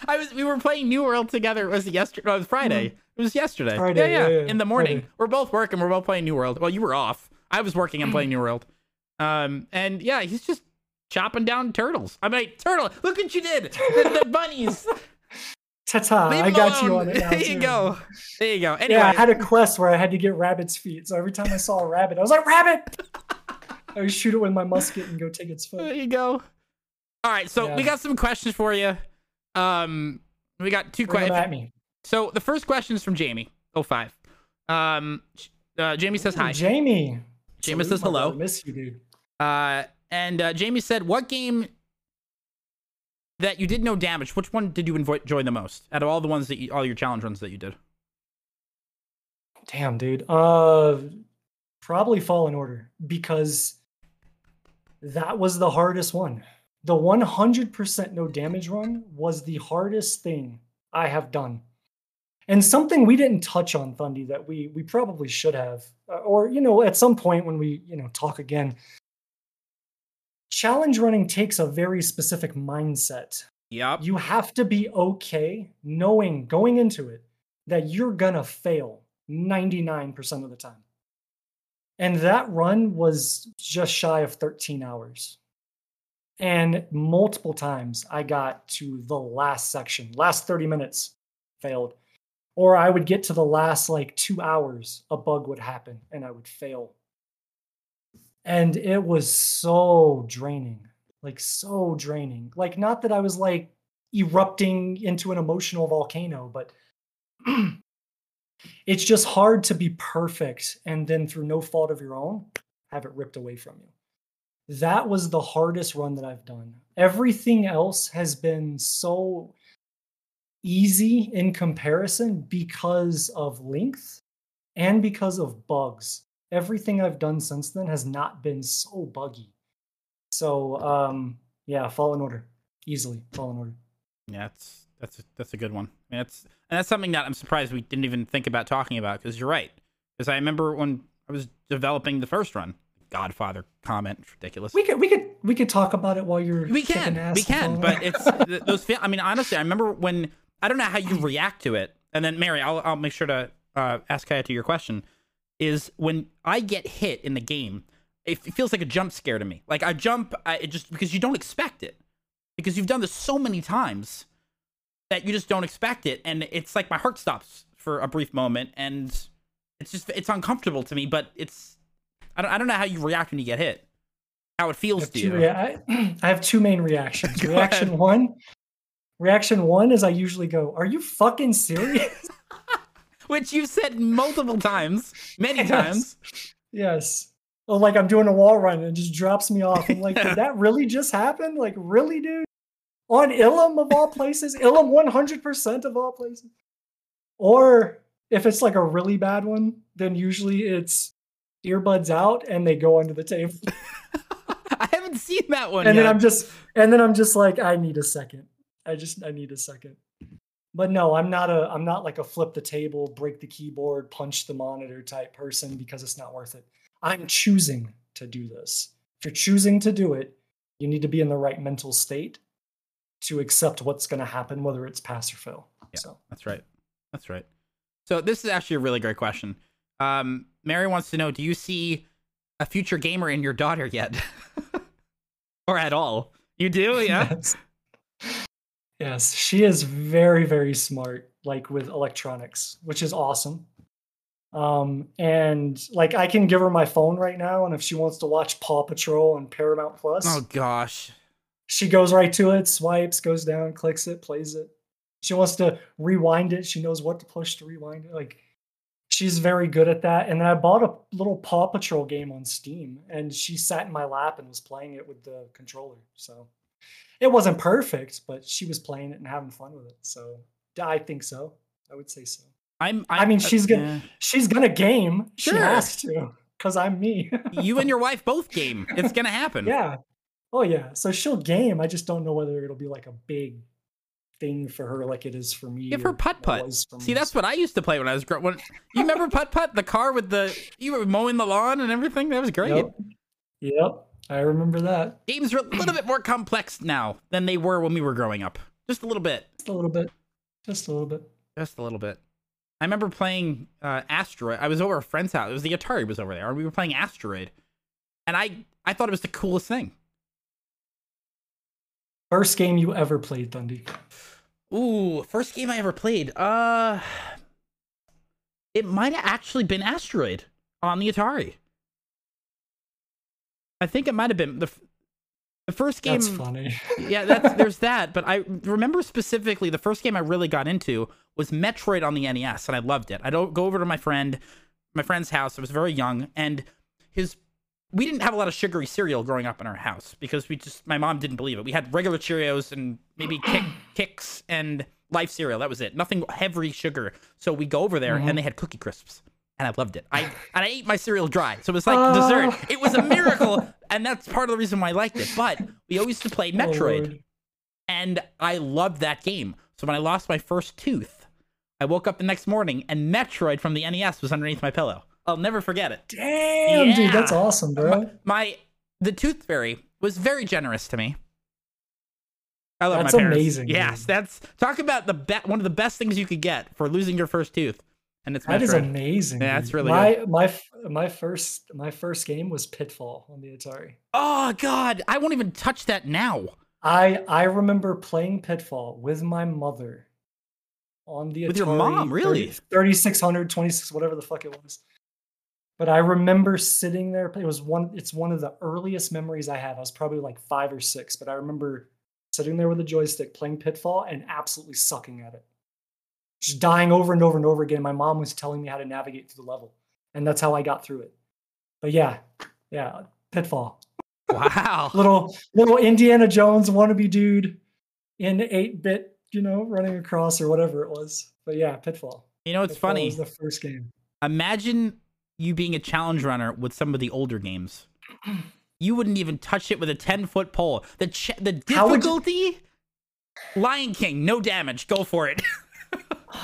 [SPEAKER 1] I was. We were playing New World together. It was yesterday? No, it was Friday. It was yesterday.
[SPEAKER 2] Friday,
[SPEAKER 1] yeah, yeah,
[SPEAKER 2] yeah, yeah,
[SPEAKER 1] In the morning,
[SPEAKER 2] Friday.
[SPEAKER 1] we're both working. We're both playing New World. Well, you were off. I was working and playing New World. Um, and yeah, he's just chopping down turtles. I mean, turtle. Look what you did. The, the bunnies.
[SPEAKER 2] Ta-ta!
[SPEAKER 1] Leave
[SPEAKER 2] I got you on it now
[SPEAKER 1] There you
[SPEAKER 2] too.
[SPEAKER 1] go. There you go. Anyway,
[SPEAKER 2] Yeah, I had a quest where I had to get rabbit's feet. So every time I saw a rabbit, I was like, "Rabbit!" I would shoot it with my musket and go take its foot.
[SPEAKER 1] there you go. All right, so we got some questions for you. Um, we got two questions.
[SPEAKER 2] at me.
[SPEAKER 1] So the first question is from Jamie. Oh five. Um, uh, Jamie says hi.
[SPEAKER 2] Jamie.
[SPEAKER 1] Jamie
[SPEAKER 2] Salute,
[SPEAKER 1] says hello.
[SPEAKER 2] brother. Miss you, dude.
[SPEAKER 1] Uh, and uh, Jamie said, "What game that you did no damage? Which one did you enjoy the most out of all the ones that you, all your challenge runs that you did?"
[SPEAKER 2] Damn, dude. Uh, probably Fallen Order because that was the hardest one. The 100% no damage run was the hardest thing I have done. And something we didn't touch on, Thundy, that we we probably should have, uh, or you know, at some point when we you know talk again. Challenge running takes a very specific mindset
[SPEAKER 1] Yep.
[SPEAKER 2] you have to be okay knowing going into it that you're gonna fail 99% of the time. And that run was just shy of 13 hours. And multiple times I got to the last section, last 30 minutes, failed. Or I would get to the last like two hours, a bug would happen and I would fail. And it was so draining like so draining. Like not that I was like erupting into an emotional volcano, but it's just hard to be perfect and then through no fault of your own have it ripped away from you. That was the hardest run that I've done. Everything else has been so easy in comparison because of length and because of bugs. Everything I've done since then has not been so buggy. So um yeah, Fallen Order. Easily Fallen Order.
[SPEAKER 1] Yeah, that's that's a, that's a good one. And that's and that's something that I'm surprised we didn't even think about talking about because you're right. Because I remember when I was developing the first run, Godfather comment, it's ridiculous.
[SPEAKER 2] We could we could we could talk about it while you're
[SPEAKER 1] we
[SPEAKER 2] kicking
[SPEAKER 1] can,
[SPEAKER 2] ass
[SPEAKER 1] we can, but it's those. Feel, I mean, honestly, I remember when I don't know how you react to it, and then Mary, I'll I'll make sure to uh, ask Kaya to your question. Is when I get hit in the game, it, it feels like a jump scare to me. Like I jump, I, it just because you don't expect it, because you've done this so many times that you just don't expect it, and it's like my heart stops for a brief moment, and it's just it's uncomfortable to me. But it's I don't I don't know how you react when you get hit, how it feels to you.
[SPEAKER 2] rea- I, I have two main reactions. Reaction
[SPEAKER 1] ahead.
[SPEAKER 2] one, reaction one is I usually go, "Are you fucking serious?"
[SPEAKER 1] Which you've said multiple times, many
[SPEAKER 2] Yes.
[SPEAKER 1] times.
[SPEAKER 2] yes. Or like I'm doing a wall run and it just drops me off. I'm like, did that really just happen? Like, really, dude? On Ilum of all places, Ilum 100% of all places. Or if it's like a really bad one, then usually it's earbuds out and they go under the table.
[SPEAKER 1] I haven't seen that one
[SPEAKER 2] and
[SPEAKER 1] yet.
[SPEAKER 2] then I'm just and then I'm just like I need a second. I just I need a second. But no, I'm not a I'm not like a flip the table, break the keyboard, punch the monitor type person because it's not worth it. I'm choosing to do this. If you're choosing to do it, you need to be in the right mental state to accept what's going to happen whether it's pass or fail.
[SPEAKER 1] Yeah.
[SPEAKER 2] So,
[SPEAKER 1] That's right. That's right. So this is actually a really great question. Um, Mary wants to know: Do you see a future gamer in your daughter yet, or at all? You do, yeah.
[SPEAKER 2] Yes. Yes, she is very, very smart, like with electronics, which is awesome. Um, and like I can give her my phone right now, and if she wants to watch Paw Patrol on Paramount Plus,
[SPEAKER 1] oh gosh.
[SPEAKER 2] she goes right to it, swipes, goes down, clicks it, plays it. She wants to rewind it, she knows what to push to rewind it. Like she's very good at that. And then I bought a little Paw Patrol game on Steam, and she sat in my lap and was playing it with the controller. So it wasn't perfect, but she was playing it and having fun with it. So I think so. I would say so.
[SPEAKER 1] I'm,
[SPEAKER 2] I
[SPEAKER 1] I'm
[SPEAKER 2] mean, she's gonna-. She's gonna game. She has to, because I'm me.
[SPEAKER 1] you and your wife both game. It's gonna happen.
[SPEAKER 2] yeah. Oh yeah. So she'll game. I just don't know whether it'll be like a big thing for her like it is for me.
[SPEAKER 1] Give her putt putt. See, that's what I used to play when I was growing. You remember putt putt, the car with the you were mowing the lawn and everything. That was great.
[SPEAKER 2] Yep. Yep. I remember that.
[SPEAKER 1] Games are a little bit more complex now than they were when we were growing up. Just a little bit.
[SPEAKER 2] Just a little bit. Just a little bit.
[SPEAKER 1] Just a little bit. I remember playing uh, Asteroid. I was over a friend's house. It was the Atari was over there. and We were playing Asteroid, and I I thought it was the coolest thing.
[SPEAKER 2] First game you ever played, Thundy.
[SPEAKER 1] Ooh, first game I ever played. Uh, it might have actually been Asteroid on the Atari. I think it might have been the The first game,
[SPEAKER 2] That's funny.
[SPEAKER 1] yeah, that's there's that. But I remember specifically the first game I really got into was Metroid on the NES, and I loved it. I don't go over to my friend, my friend's house. I was very young, and his we didn't have a lot of sugary cereal growing up in our house because we just my mom didn't believe it. We had regular Cheerios and maybe kick, Kix and life cereal. That was it. Nothing heavy sugar. So we go over there
[SPEAKER 2] Mhm.
[SPEAKER 1] and they had cookie crisps. And I loved it. I and I ate my cereal dry. So it was like
[SPEAKER 2] Oh.
[SPEAKER 1] dessert. It was a miracle. and that's part of the reason why I liked it. But we always used to play
[SPEAKER 2] Oh,
[SPEAKER 1] Metroid
[SPEAKER 2] Lord.
[SPEAKER 1] and I loved that game. So when I lost my first tooth, I woke up the next morning and Metroid from the NES was underneath my pillow. I'll never forget it.
[SPEAKER 2] Damn, dude, that's awesome, bro.
[SPEAKER 1] My the tooth fairy was very generous to me. I love
[SPEAKER 2] That's
[SPEAKER 1] my parents.
[SPEAKER 2] amazing,
[SPEAKER 1] Yes,
[SPEAKER 2] dude.
[SPEAKER 1] that's talk about the be- one of the best things you could get for losing your first tooth, and it's
[SPEAKER 2] That is
[SPEAKER 1] Metroid.
[SPEAKER 2] amazing.
[SPEAKER 1] Yeah, that's really
[SPEAKER 2] my my my first my first game was Pitfall on the Atari.
[SPEAKER 1] oh God, I won't even touch that now.
[SPEAKER 2] I I remember playing Pitfall with my mother on the
[SPEAKER 1] With your mom, really?
[SPEAKER 2] 3600 26 whatever the fuck it was. But I remember sitting there it was one it's one of the earliest memories I have. I was probably like 5 or 6, but I remember sitting there with a joystick playing Pitfall and absolutely sucking at it. Just dying over and over and over again. My mom was telling me how to navigate through the level. And that's how I got through it. But yeah, yeah, Pitfall
[SPEAKER 1] Wow.
[SPEAKER 2] little little Indiana Jones wannabe dude in eight bit, you know, running across or whatever it was. But yeah, Pitfall.
[SPEAKER 1] you know, it's
[SPEAKER 2] Pitfall
[SPEAKER 1] funny.
[SPEAKER 2] Was the first game.
[SPEAKER 1] Imagine you being a challenge runner with some of the older games. You wouldn't even touch it with a ten foot pole. The ch- the
[SPEAKER 2] you-
[SPEAKER 1] difficulty. Lion King, no damage. Go for it.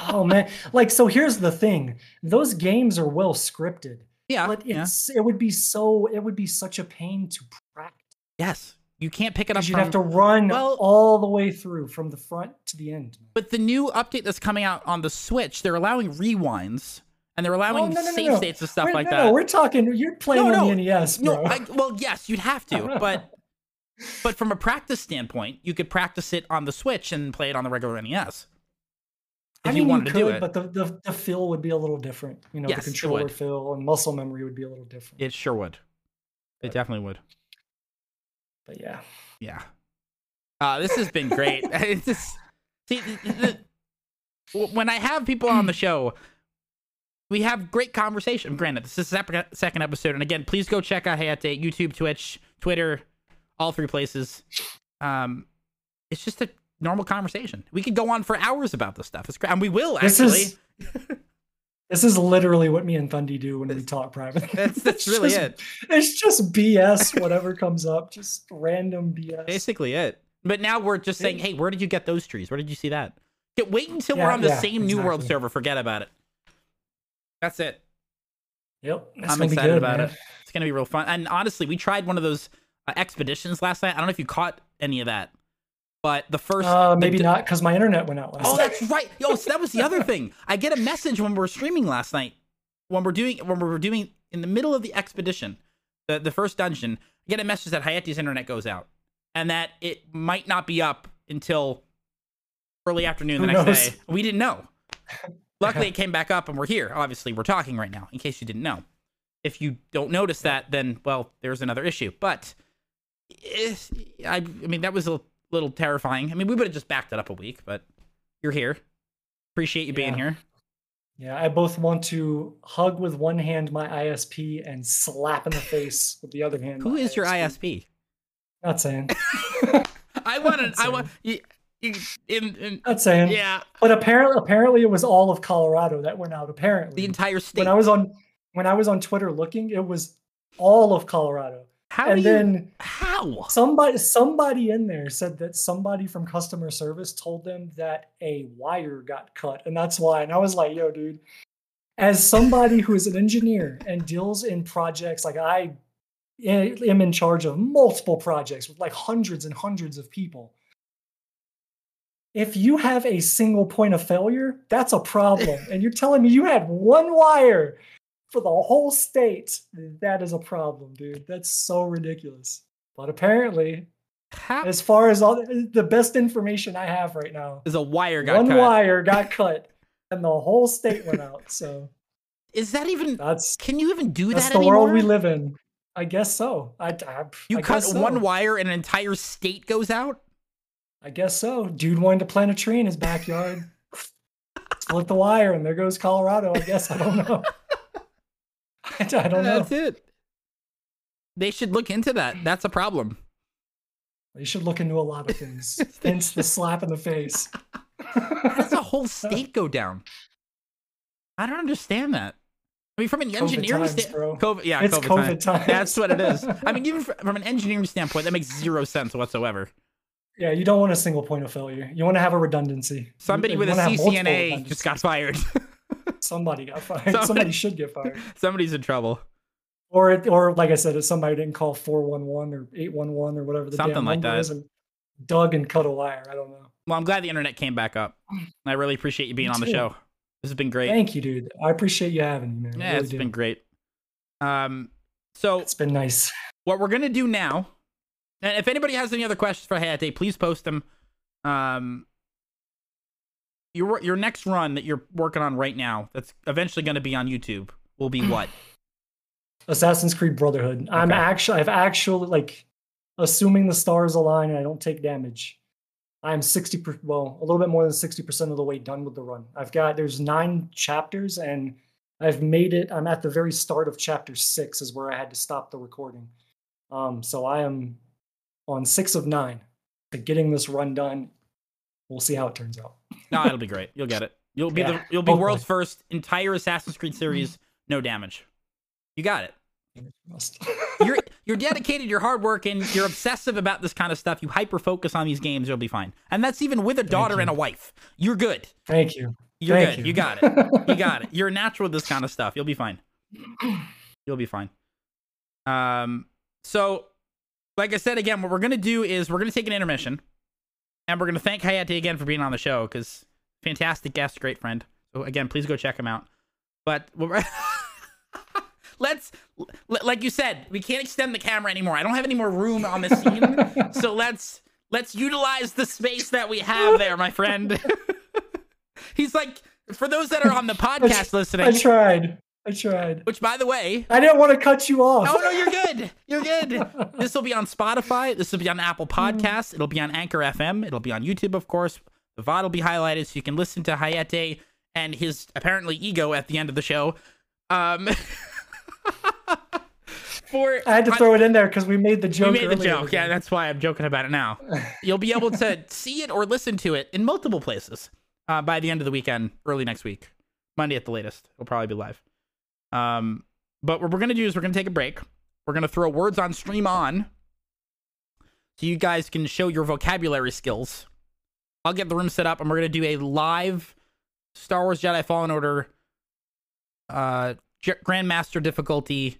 [SPEAKER 2] Oh man, like so. Here's the thing: those games are well scripted,
[SPEAKER 1] yeah.
[SPEAKER 2] but
[SPEAKER 1] yeah.
[SPEAKER 2] it's it would be so it would be such a pain to practice.
[SPEAKER 1] Yes. You can't pick it up
[SPEAKER 2] You'd
[SPEAKER 1] from.
[SPEAKER 2] have to run
[SPEAKER 1] well-
[SPEAKER 2] all the way through from the front to the end.
[SPEAKER 1] But the new update that's coming out on the Switch, they're allowing rewinds and they're allowing
[SPEAKER 2] Oh, no, no,
[SPEAKER 1] save
[SPEAKER 2] no.
[SPEAKER 1] states and stuff
[SPEAKER 2] We're-
[SPEAKER 1] like
[SPEAKER 2] no,
[SPEAKER 1] that.
[SPEAKER 2] No, we're talking. You're playing on the NES, bro.
[SPEAKER 1] No, I, well, yes, you'd have to, but but from a practice standpoint, you could practice it on the Switch and play it on the regular NES. If
[SPEAKER 2] I
[SPEAKER 1] you wanted
[SPEAKER 2] you
[SPEAKER 1] to do
[SPEAKER 2] could,
[SPEAKER 1] it,
[SPEAKER 2] but the, the the feel would be a little different. You know,
[SPEAKER 1] Yes,
[SPEAKER 2] the controller feel and muscle memory would be a little different.
[SPEAKER 1] it sure would. It definitely would.
[SPEAKER 2] but yeah,
[SPEAKER 1] Yeah. Uh, this has been great. it's just see the, the, when I have people on the show, we have great conversation. Granted, this is the second episode, and again, please go check out Hayate YouTube, Twitch, Twitter, all three places. Um, it's just a normal conversation. We could go on for hours about this stuff. It's great, and we will
[SPEAKER 2] this
[SPEAKER 1] actually.
[SPEAKER 2] is this is literally what me and Thundy do when we talk privately.
[SPEAKER 1] That's that's
[SPEAKER 2] It's
[SPEAKER 1] really
[SPEAKER 2] just-
[SPEAKER 1] it.
[SPEAKER 2] It's just BS. Whatever comes up, just random BS.
[SPEAKER 1] Basically it. But now we're just saying, hey, where did you get those trees? Where did you see that? Yeah, wait until we're on the
[SPEAKER 2] yeah,
[SPEAKER 1] same New World server. Forget about it. That's it.
[SPEAKER 2] Yep,
[SPEAKER 1] I'm excited
[SPEAKER 2] good,
[SPEAKER 1] about
[SPEAKER 2] man.
[SPEAKER 1] it. It's gonna be real fun. And honestly, we tried one of those uh, expeditions last night. I don't know if you caught any of that, but the first
[SPEAKER 2] Uh, maybe
[SPEAKER 1] d-
[SPEAKER 2] not because my internet went out last
[SPEAKER 1] Oh,
[SPEAKER 2] night.
[SPEAKER 1] that's right. Yo, so that was the other thing. I get a message when we're streaming last night. When we're doing when we were doing in the middle of the expedition, the the first dungeon, I get a message that Hayate's internet goes out, and that it might not be up until early afternoon the
[SPEAKER 2] Who
[SPEAKER 1] next
[SPEAKER 2] knows?
[SPEAKER 1] day. We didn't know. Luckily, it came back up, and we're here. Obviously, we're talking right now. In case you didn't know, if you don't notice that, then well, there's another issue. But eh, I, I mean, that was a little terrifying. I mean, we would have just backed it up a week, but you're here. Appreciate you being
[SPEAKER 2] Yeah.
[SPEAKER 1] here.
[SPEAKER 2] Yeah, I both want to hug with one hand my ISP and slap in the face with the other hand.
[SPEAKER 1] Who is
[SPEAKER 2] my
[SPEAKER 1] is your ISP?
[SPEAKER 2] Not saying.
[SPEAKER 1] I want to. I want. You, you, in, in,
[SPEAKER 2] Not saying.
[SPEAKER 1] yeah,
[SPEAKER 2] But apparently, apparently, it was all of Colorado that went out. Apparently,
[SPEAKER 1] the entire state.
[SPEAKER 2] when I was on when I was on Twitter looking, it was all of Colorado.
[SPEAKER 1] How
[SPEAKER 2] and
[SPEAKER 1] do you?
[SPEAKER 2] then
[SPEAKER 1] how?
[SPEAKER 2] somebody somebody in there said that somebody from customer service told them that a wire got cut, and that's why. And I was like, "Yo, dude." As somebody who is an engineer and deals in projects like I am in charge of multiple projects with like hundreds and hundreds of people. If you have a single point of failure, that's a problem. and you're telling me you had one wire for the whole state. That is a problem, dude. That's so ridiculous. But apparently,
[SPEAKER 1] How
[SPEAKER 2] as far as all the best information I have right now,
[SPEAKER 1] is a wire got
[SPEAKER 2] one
[SPEAKER 1] cut?
[SPEAKER 2] wire got cut and the whole state went out. So
[SPEAKER 1] Is that even?
[SPEAKER 2] that's
[SPEAKER 1] Can you even do
[SPEAKER 2] that's
[SPEAKER 1] that
[SPEAKER 2] the
[SPEAKER 1] anymore?
[SPEAKER 2] world we live in. I guess so. I, I
[SPEAKER 1] You
[SPEAKER 2] I
[SPEAKER 1] cut
[SPEAKER 2] so.
[SPEAKER 1] one wire and an entire state goes out?
[SPEAKER 2] I guess so. Dude wanted to plant a tree in his backyard. Split the wire, and there goes Colorado. I guess I don't know. I, don't know.
[SPEAKER 1] That's it. They should look into that. That's a problem.
[SPEAKER 2] You should look into a lot of things. Hence the slap in the face.
[SPEAKER 1] How does a whole state go down? I don't understand that. I mean, from an
[SPEAKER 2] COVID
[SPEAKER 1] engineering standpoint, yeah,
[SPEAKER 2] it's
[SPEAKER 1] COVID,
[SPEAKER 2] COVID,
[SPEAKER 1] time. That's what it is. I mean, even from an engineering standpoint, that makes zero sense whatsoever.
[SPEAKER 2] Yeah, you don't want a single point of failure. You want to have a redundancy.
[SPEAKER 1] Somebody
[SPEAKER 2] You
[SPEAKER 1] with a
[SPEAKER 2] wanna have multiple
[SPEAKER 1] CCNA just got fired.
[SPEAKER 2] Somebody got fired.
[SPEAKER 1] Somebody-
[SPEAKER 2] Somebody should get fired.
[SPEAKER 1] Somebody's in trouble.
[SPEAKER 2] Or, it, or like I said, if somebody didn't call 411 or 811 or whatever the
[SPEAKER 1] Something
[SPEAKER 2] damn
[SPEAKER 1] like that.
[SPEAKER 2] is and dug and cut a wire. I don't know.
[SPEAKER 1] Well, I'm glad the internet came back up. I really appreciate you being on the show. This has been great.
[SPEAKER 2] Thank you, dude. I appreciate you having me, man.
[SPEAKER 1] Yeah,
[SPEAKER 2] really
[SPEAKER 1] it's
[SPEAKER 2] do.
[SPEAKER 1] been great. Um, so
[SPEAKER 2] It's been nice.
[SPEAKER 1] what we're gonna do now, and if anybody has any other questions for Hayate, please post them. Um, your your next run that you're working on right now, that's eventually gonna be on YouTube, will be what?
[SPEAKER 2] Assassin's Creed Brotherhood. I'm actually, I've actually like, assuming the stars align and I don't take damage. I'm 60, per, well, a little bit more than 60% of the way done with the run. I've got, there's nine chapters and I've made it. I'm at the very start of chapter six, is where I had to stop the recording. Um, so I am on six of nine to getting this run done. We'll see how it turns out.
[SPEAKER 1] no, it'll be great. You'll get it. You'll be the you'll be
[SPEAKER 2] hopefully.
[SPEAKER 1] world's first entire Assassin's Creed series, no damage. You got it. You're you're dedicated, you're hardworking, you're obsessive about this kind of stuff. You hyper focus on these games, you'll be fine. And that's even with a daughter and a wife. You're good.
[SPEAKER 2] Thank you.
[SPEAKER 1] You're
[SPEAKER 2] Thank
[SPEAKER 1] good.
[SPEAKER 2] you.
[SPEAKER 1] You got it. You got it. You're natural with this kind of stuff. You'll be fine. You'll be fine. Um, so, like I said again, what we're gonna do is we're gonna take an intermission, and we're gonna thank Hayate again for being on the show because fantastic guest, great friend. So again, please go check him out. But we're- let's, l- like you said, we can't extend the camera anymore. I don't have any more room on the scene, so let's let's utilize the space that we have there, my friend. He's like, for those that are on the podcast
[SPEAKER 2] I
[SPEAKER 1] listening, I
[SPEAKER 2] tried. I tried.
[SPEAKER 1] which by the way,
[SPEAKER 2] I didn't want to cut you off.
[SPEAKER 1] oh no, you're good. You're good. This will be on Spotify. This will be on Apple Podcasts. It'll be on Anchor FM. It'll be on YouTube, of course. The VOD will be highlighted so you can listen to Hayate and his apparently ego at the end of the show. Um, for
[SPEAKER 2] I had to throw it in there because we made the joke.
[SPEAKER 1] we made the joke. Yeah, that's why I'm joking about it now. You'll be able to see it or listen to it in multiple places uh, by the end of the weekend, early next week, Monday at the latest. It'll probably be live. Um, but what we're gonna do is we're gonna take a break. We're gonna throw words on stream on, so you guys can show your vocabulary skills. I'll get the room set up, and we're gonna do a live Star Wars Jedi Fallen Order uh, Grandmaster difficulty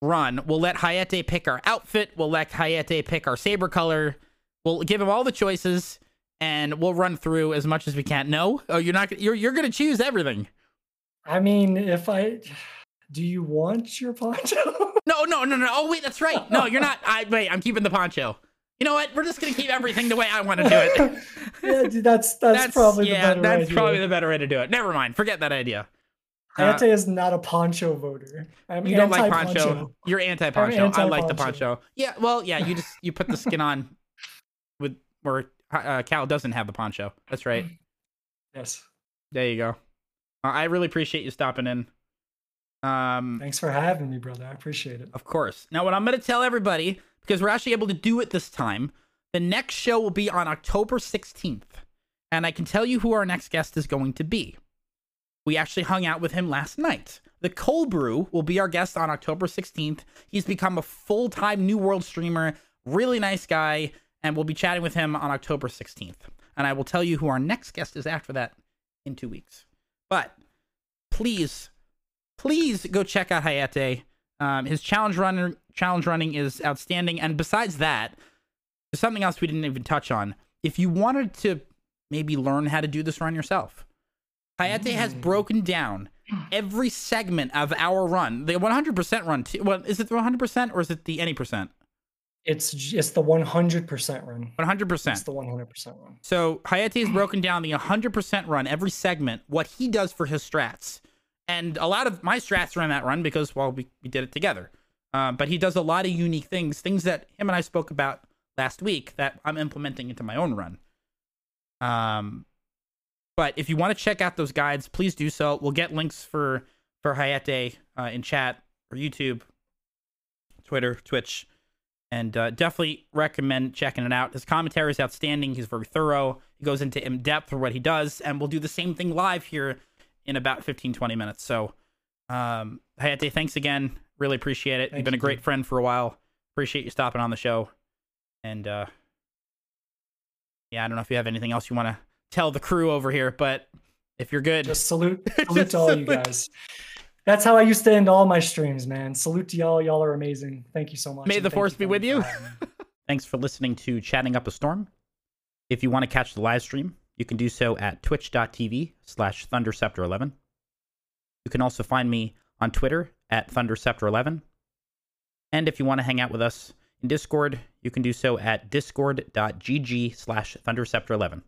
[SPEAKER 1] run. We'll let Hayate pick our outfit. We'll let Hayate pick our saber color. We'll give him all the choices, and we'll run through as much as we can. No, oh, you're not. You're you're gonna choose everything.
[SPEAKER 2] I mean, if I do, you want your poncho?
[SPEAKER 1] No, no, no, no. Oh wait, that's right. No, you're not. I wait. I'm keeping the poncho. You know what? We're just gonna keep everything the way I want to do it.
[SPEAKER 2] yeah, dude, that's, that's probably
[SPEAKER 1] yeah.
[SPEAKER 2] the better
[SPEAKER 1] that's
[SPEAKER 2] idea.
[SPEAKER 1] probably the better way to do it. Never mind. Forget that idea. Uh,
[SPEAKER 2] is not a poncho voter. I'm
[SPEAKER 1] you don't like
[SPEAKER 2] anti-poncho.
[SPEAKER 1] poncho. You're anti poncho. I like the poncho. Yeah. Well, yeah. You just you put the skin on with where uh, Cal doesn't have the poncho. That's right.
[SPEAKER 2] Yes.
[SPEAKER 1] There you go. Uh, I really appreciate you stopping in. Um,
[SPEAKER 2] Thanks for having me, brother. I appreciate it.
[SPEAKER 1] of course. Now, what I'm going to tell everybody, because we're actually able to do it this time, the next show will be on October 16th. And I can tell you who our next guest is going to be. We actually hung out with him last night. The Cold Brew will be our guest on October 16th. He's become a full time New World streamer, really nice guy, and we'll be chatting with him on October 16th. And I will tell you who our next guest is after that in two weeks. But please, please go check out Hayate. Um, his challenge runner challenge running is outstanding. And besides that, there's something else we didn't even touch on. If you wanted to maybe learn how to do this run yourself, Hayate has
[SPEAKER 2] Mm.
[SPEAKER 1] broken down every segment of our run. The 100% run. Too. Well, is it the 100% or is it the any percent?
[SPEAKER 2] It's j- it's the 100% run.
[SPEAKER 1] 100%.
[SPEAKER 2] It's the 100% run.
[SPEAKER 1] So Hayate has broken down the 100% run, every segment, what he does for his strats. And a lot of my strats are in that run because, well, we, we did it together. Um, but he does a lot of unique things, things that him and I spoke about last week that I'm implementing into my own run. Um, but if you want to check out those guides, please do so. We'll get links for for Hayate uh, in chat or YouTube, Twitter, Twitch, and uh, definitely recommend checking it out. His commentary is outstanding. He's very thorough. He goes into in depth for what he does, and we'll do the same thing live here in about 15, 20 minutes. So, um, Hayate, thanks again. Really appreciate it. You've been a great friend for a while. Appreciate you stopping on the show. And uh, yeah, I don't know if you have anything else you want to tell the crew over here, but if you're good,
[SPEAKER 2] Just salute, salute
[SPEAKER 1] Just
[SPEAKER 2] to all you guys. That's how I used to end all my streams, man. Salute to y'all. Y'all are amazing. Thank you so much.
[SPEAKER 1] May the force be with you. Thanks for listening to Chatting Up a Storm. If you want to catch the live stream, you can do so at twitch.tv slash thunderceptor11. You can also find me on Twitter at thunderceptor11. And if you want to hang out with us in Discord, you can do so at discord.gg slash thunderceptor11.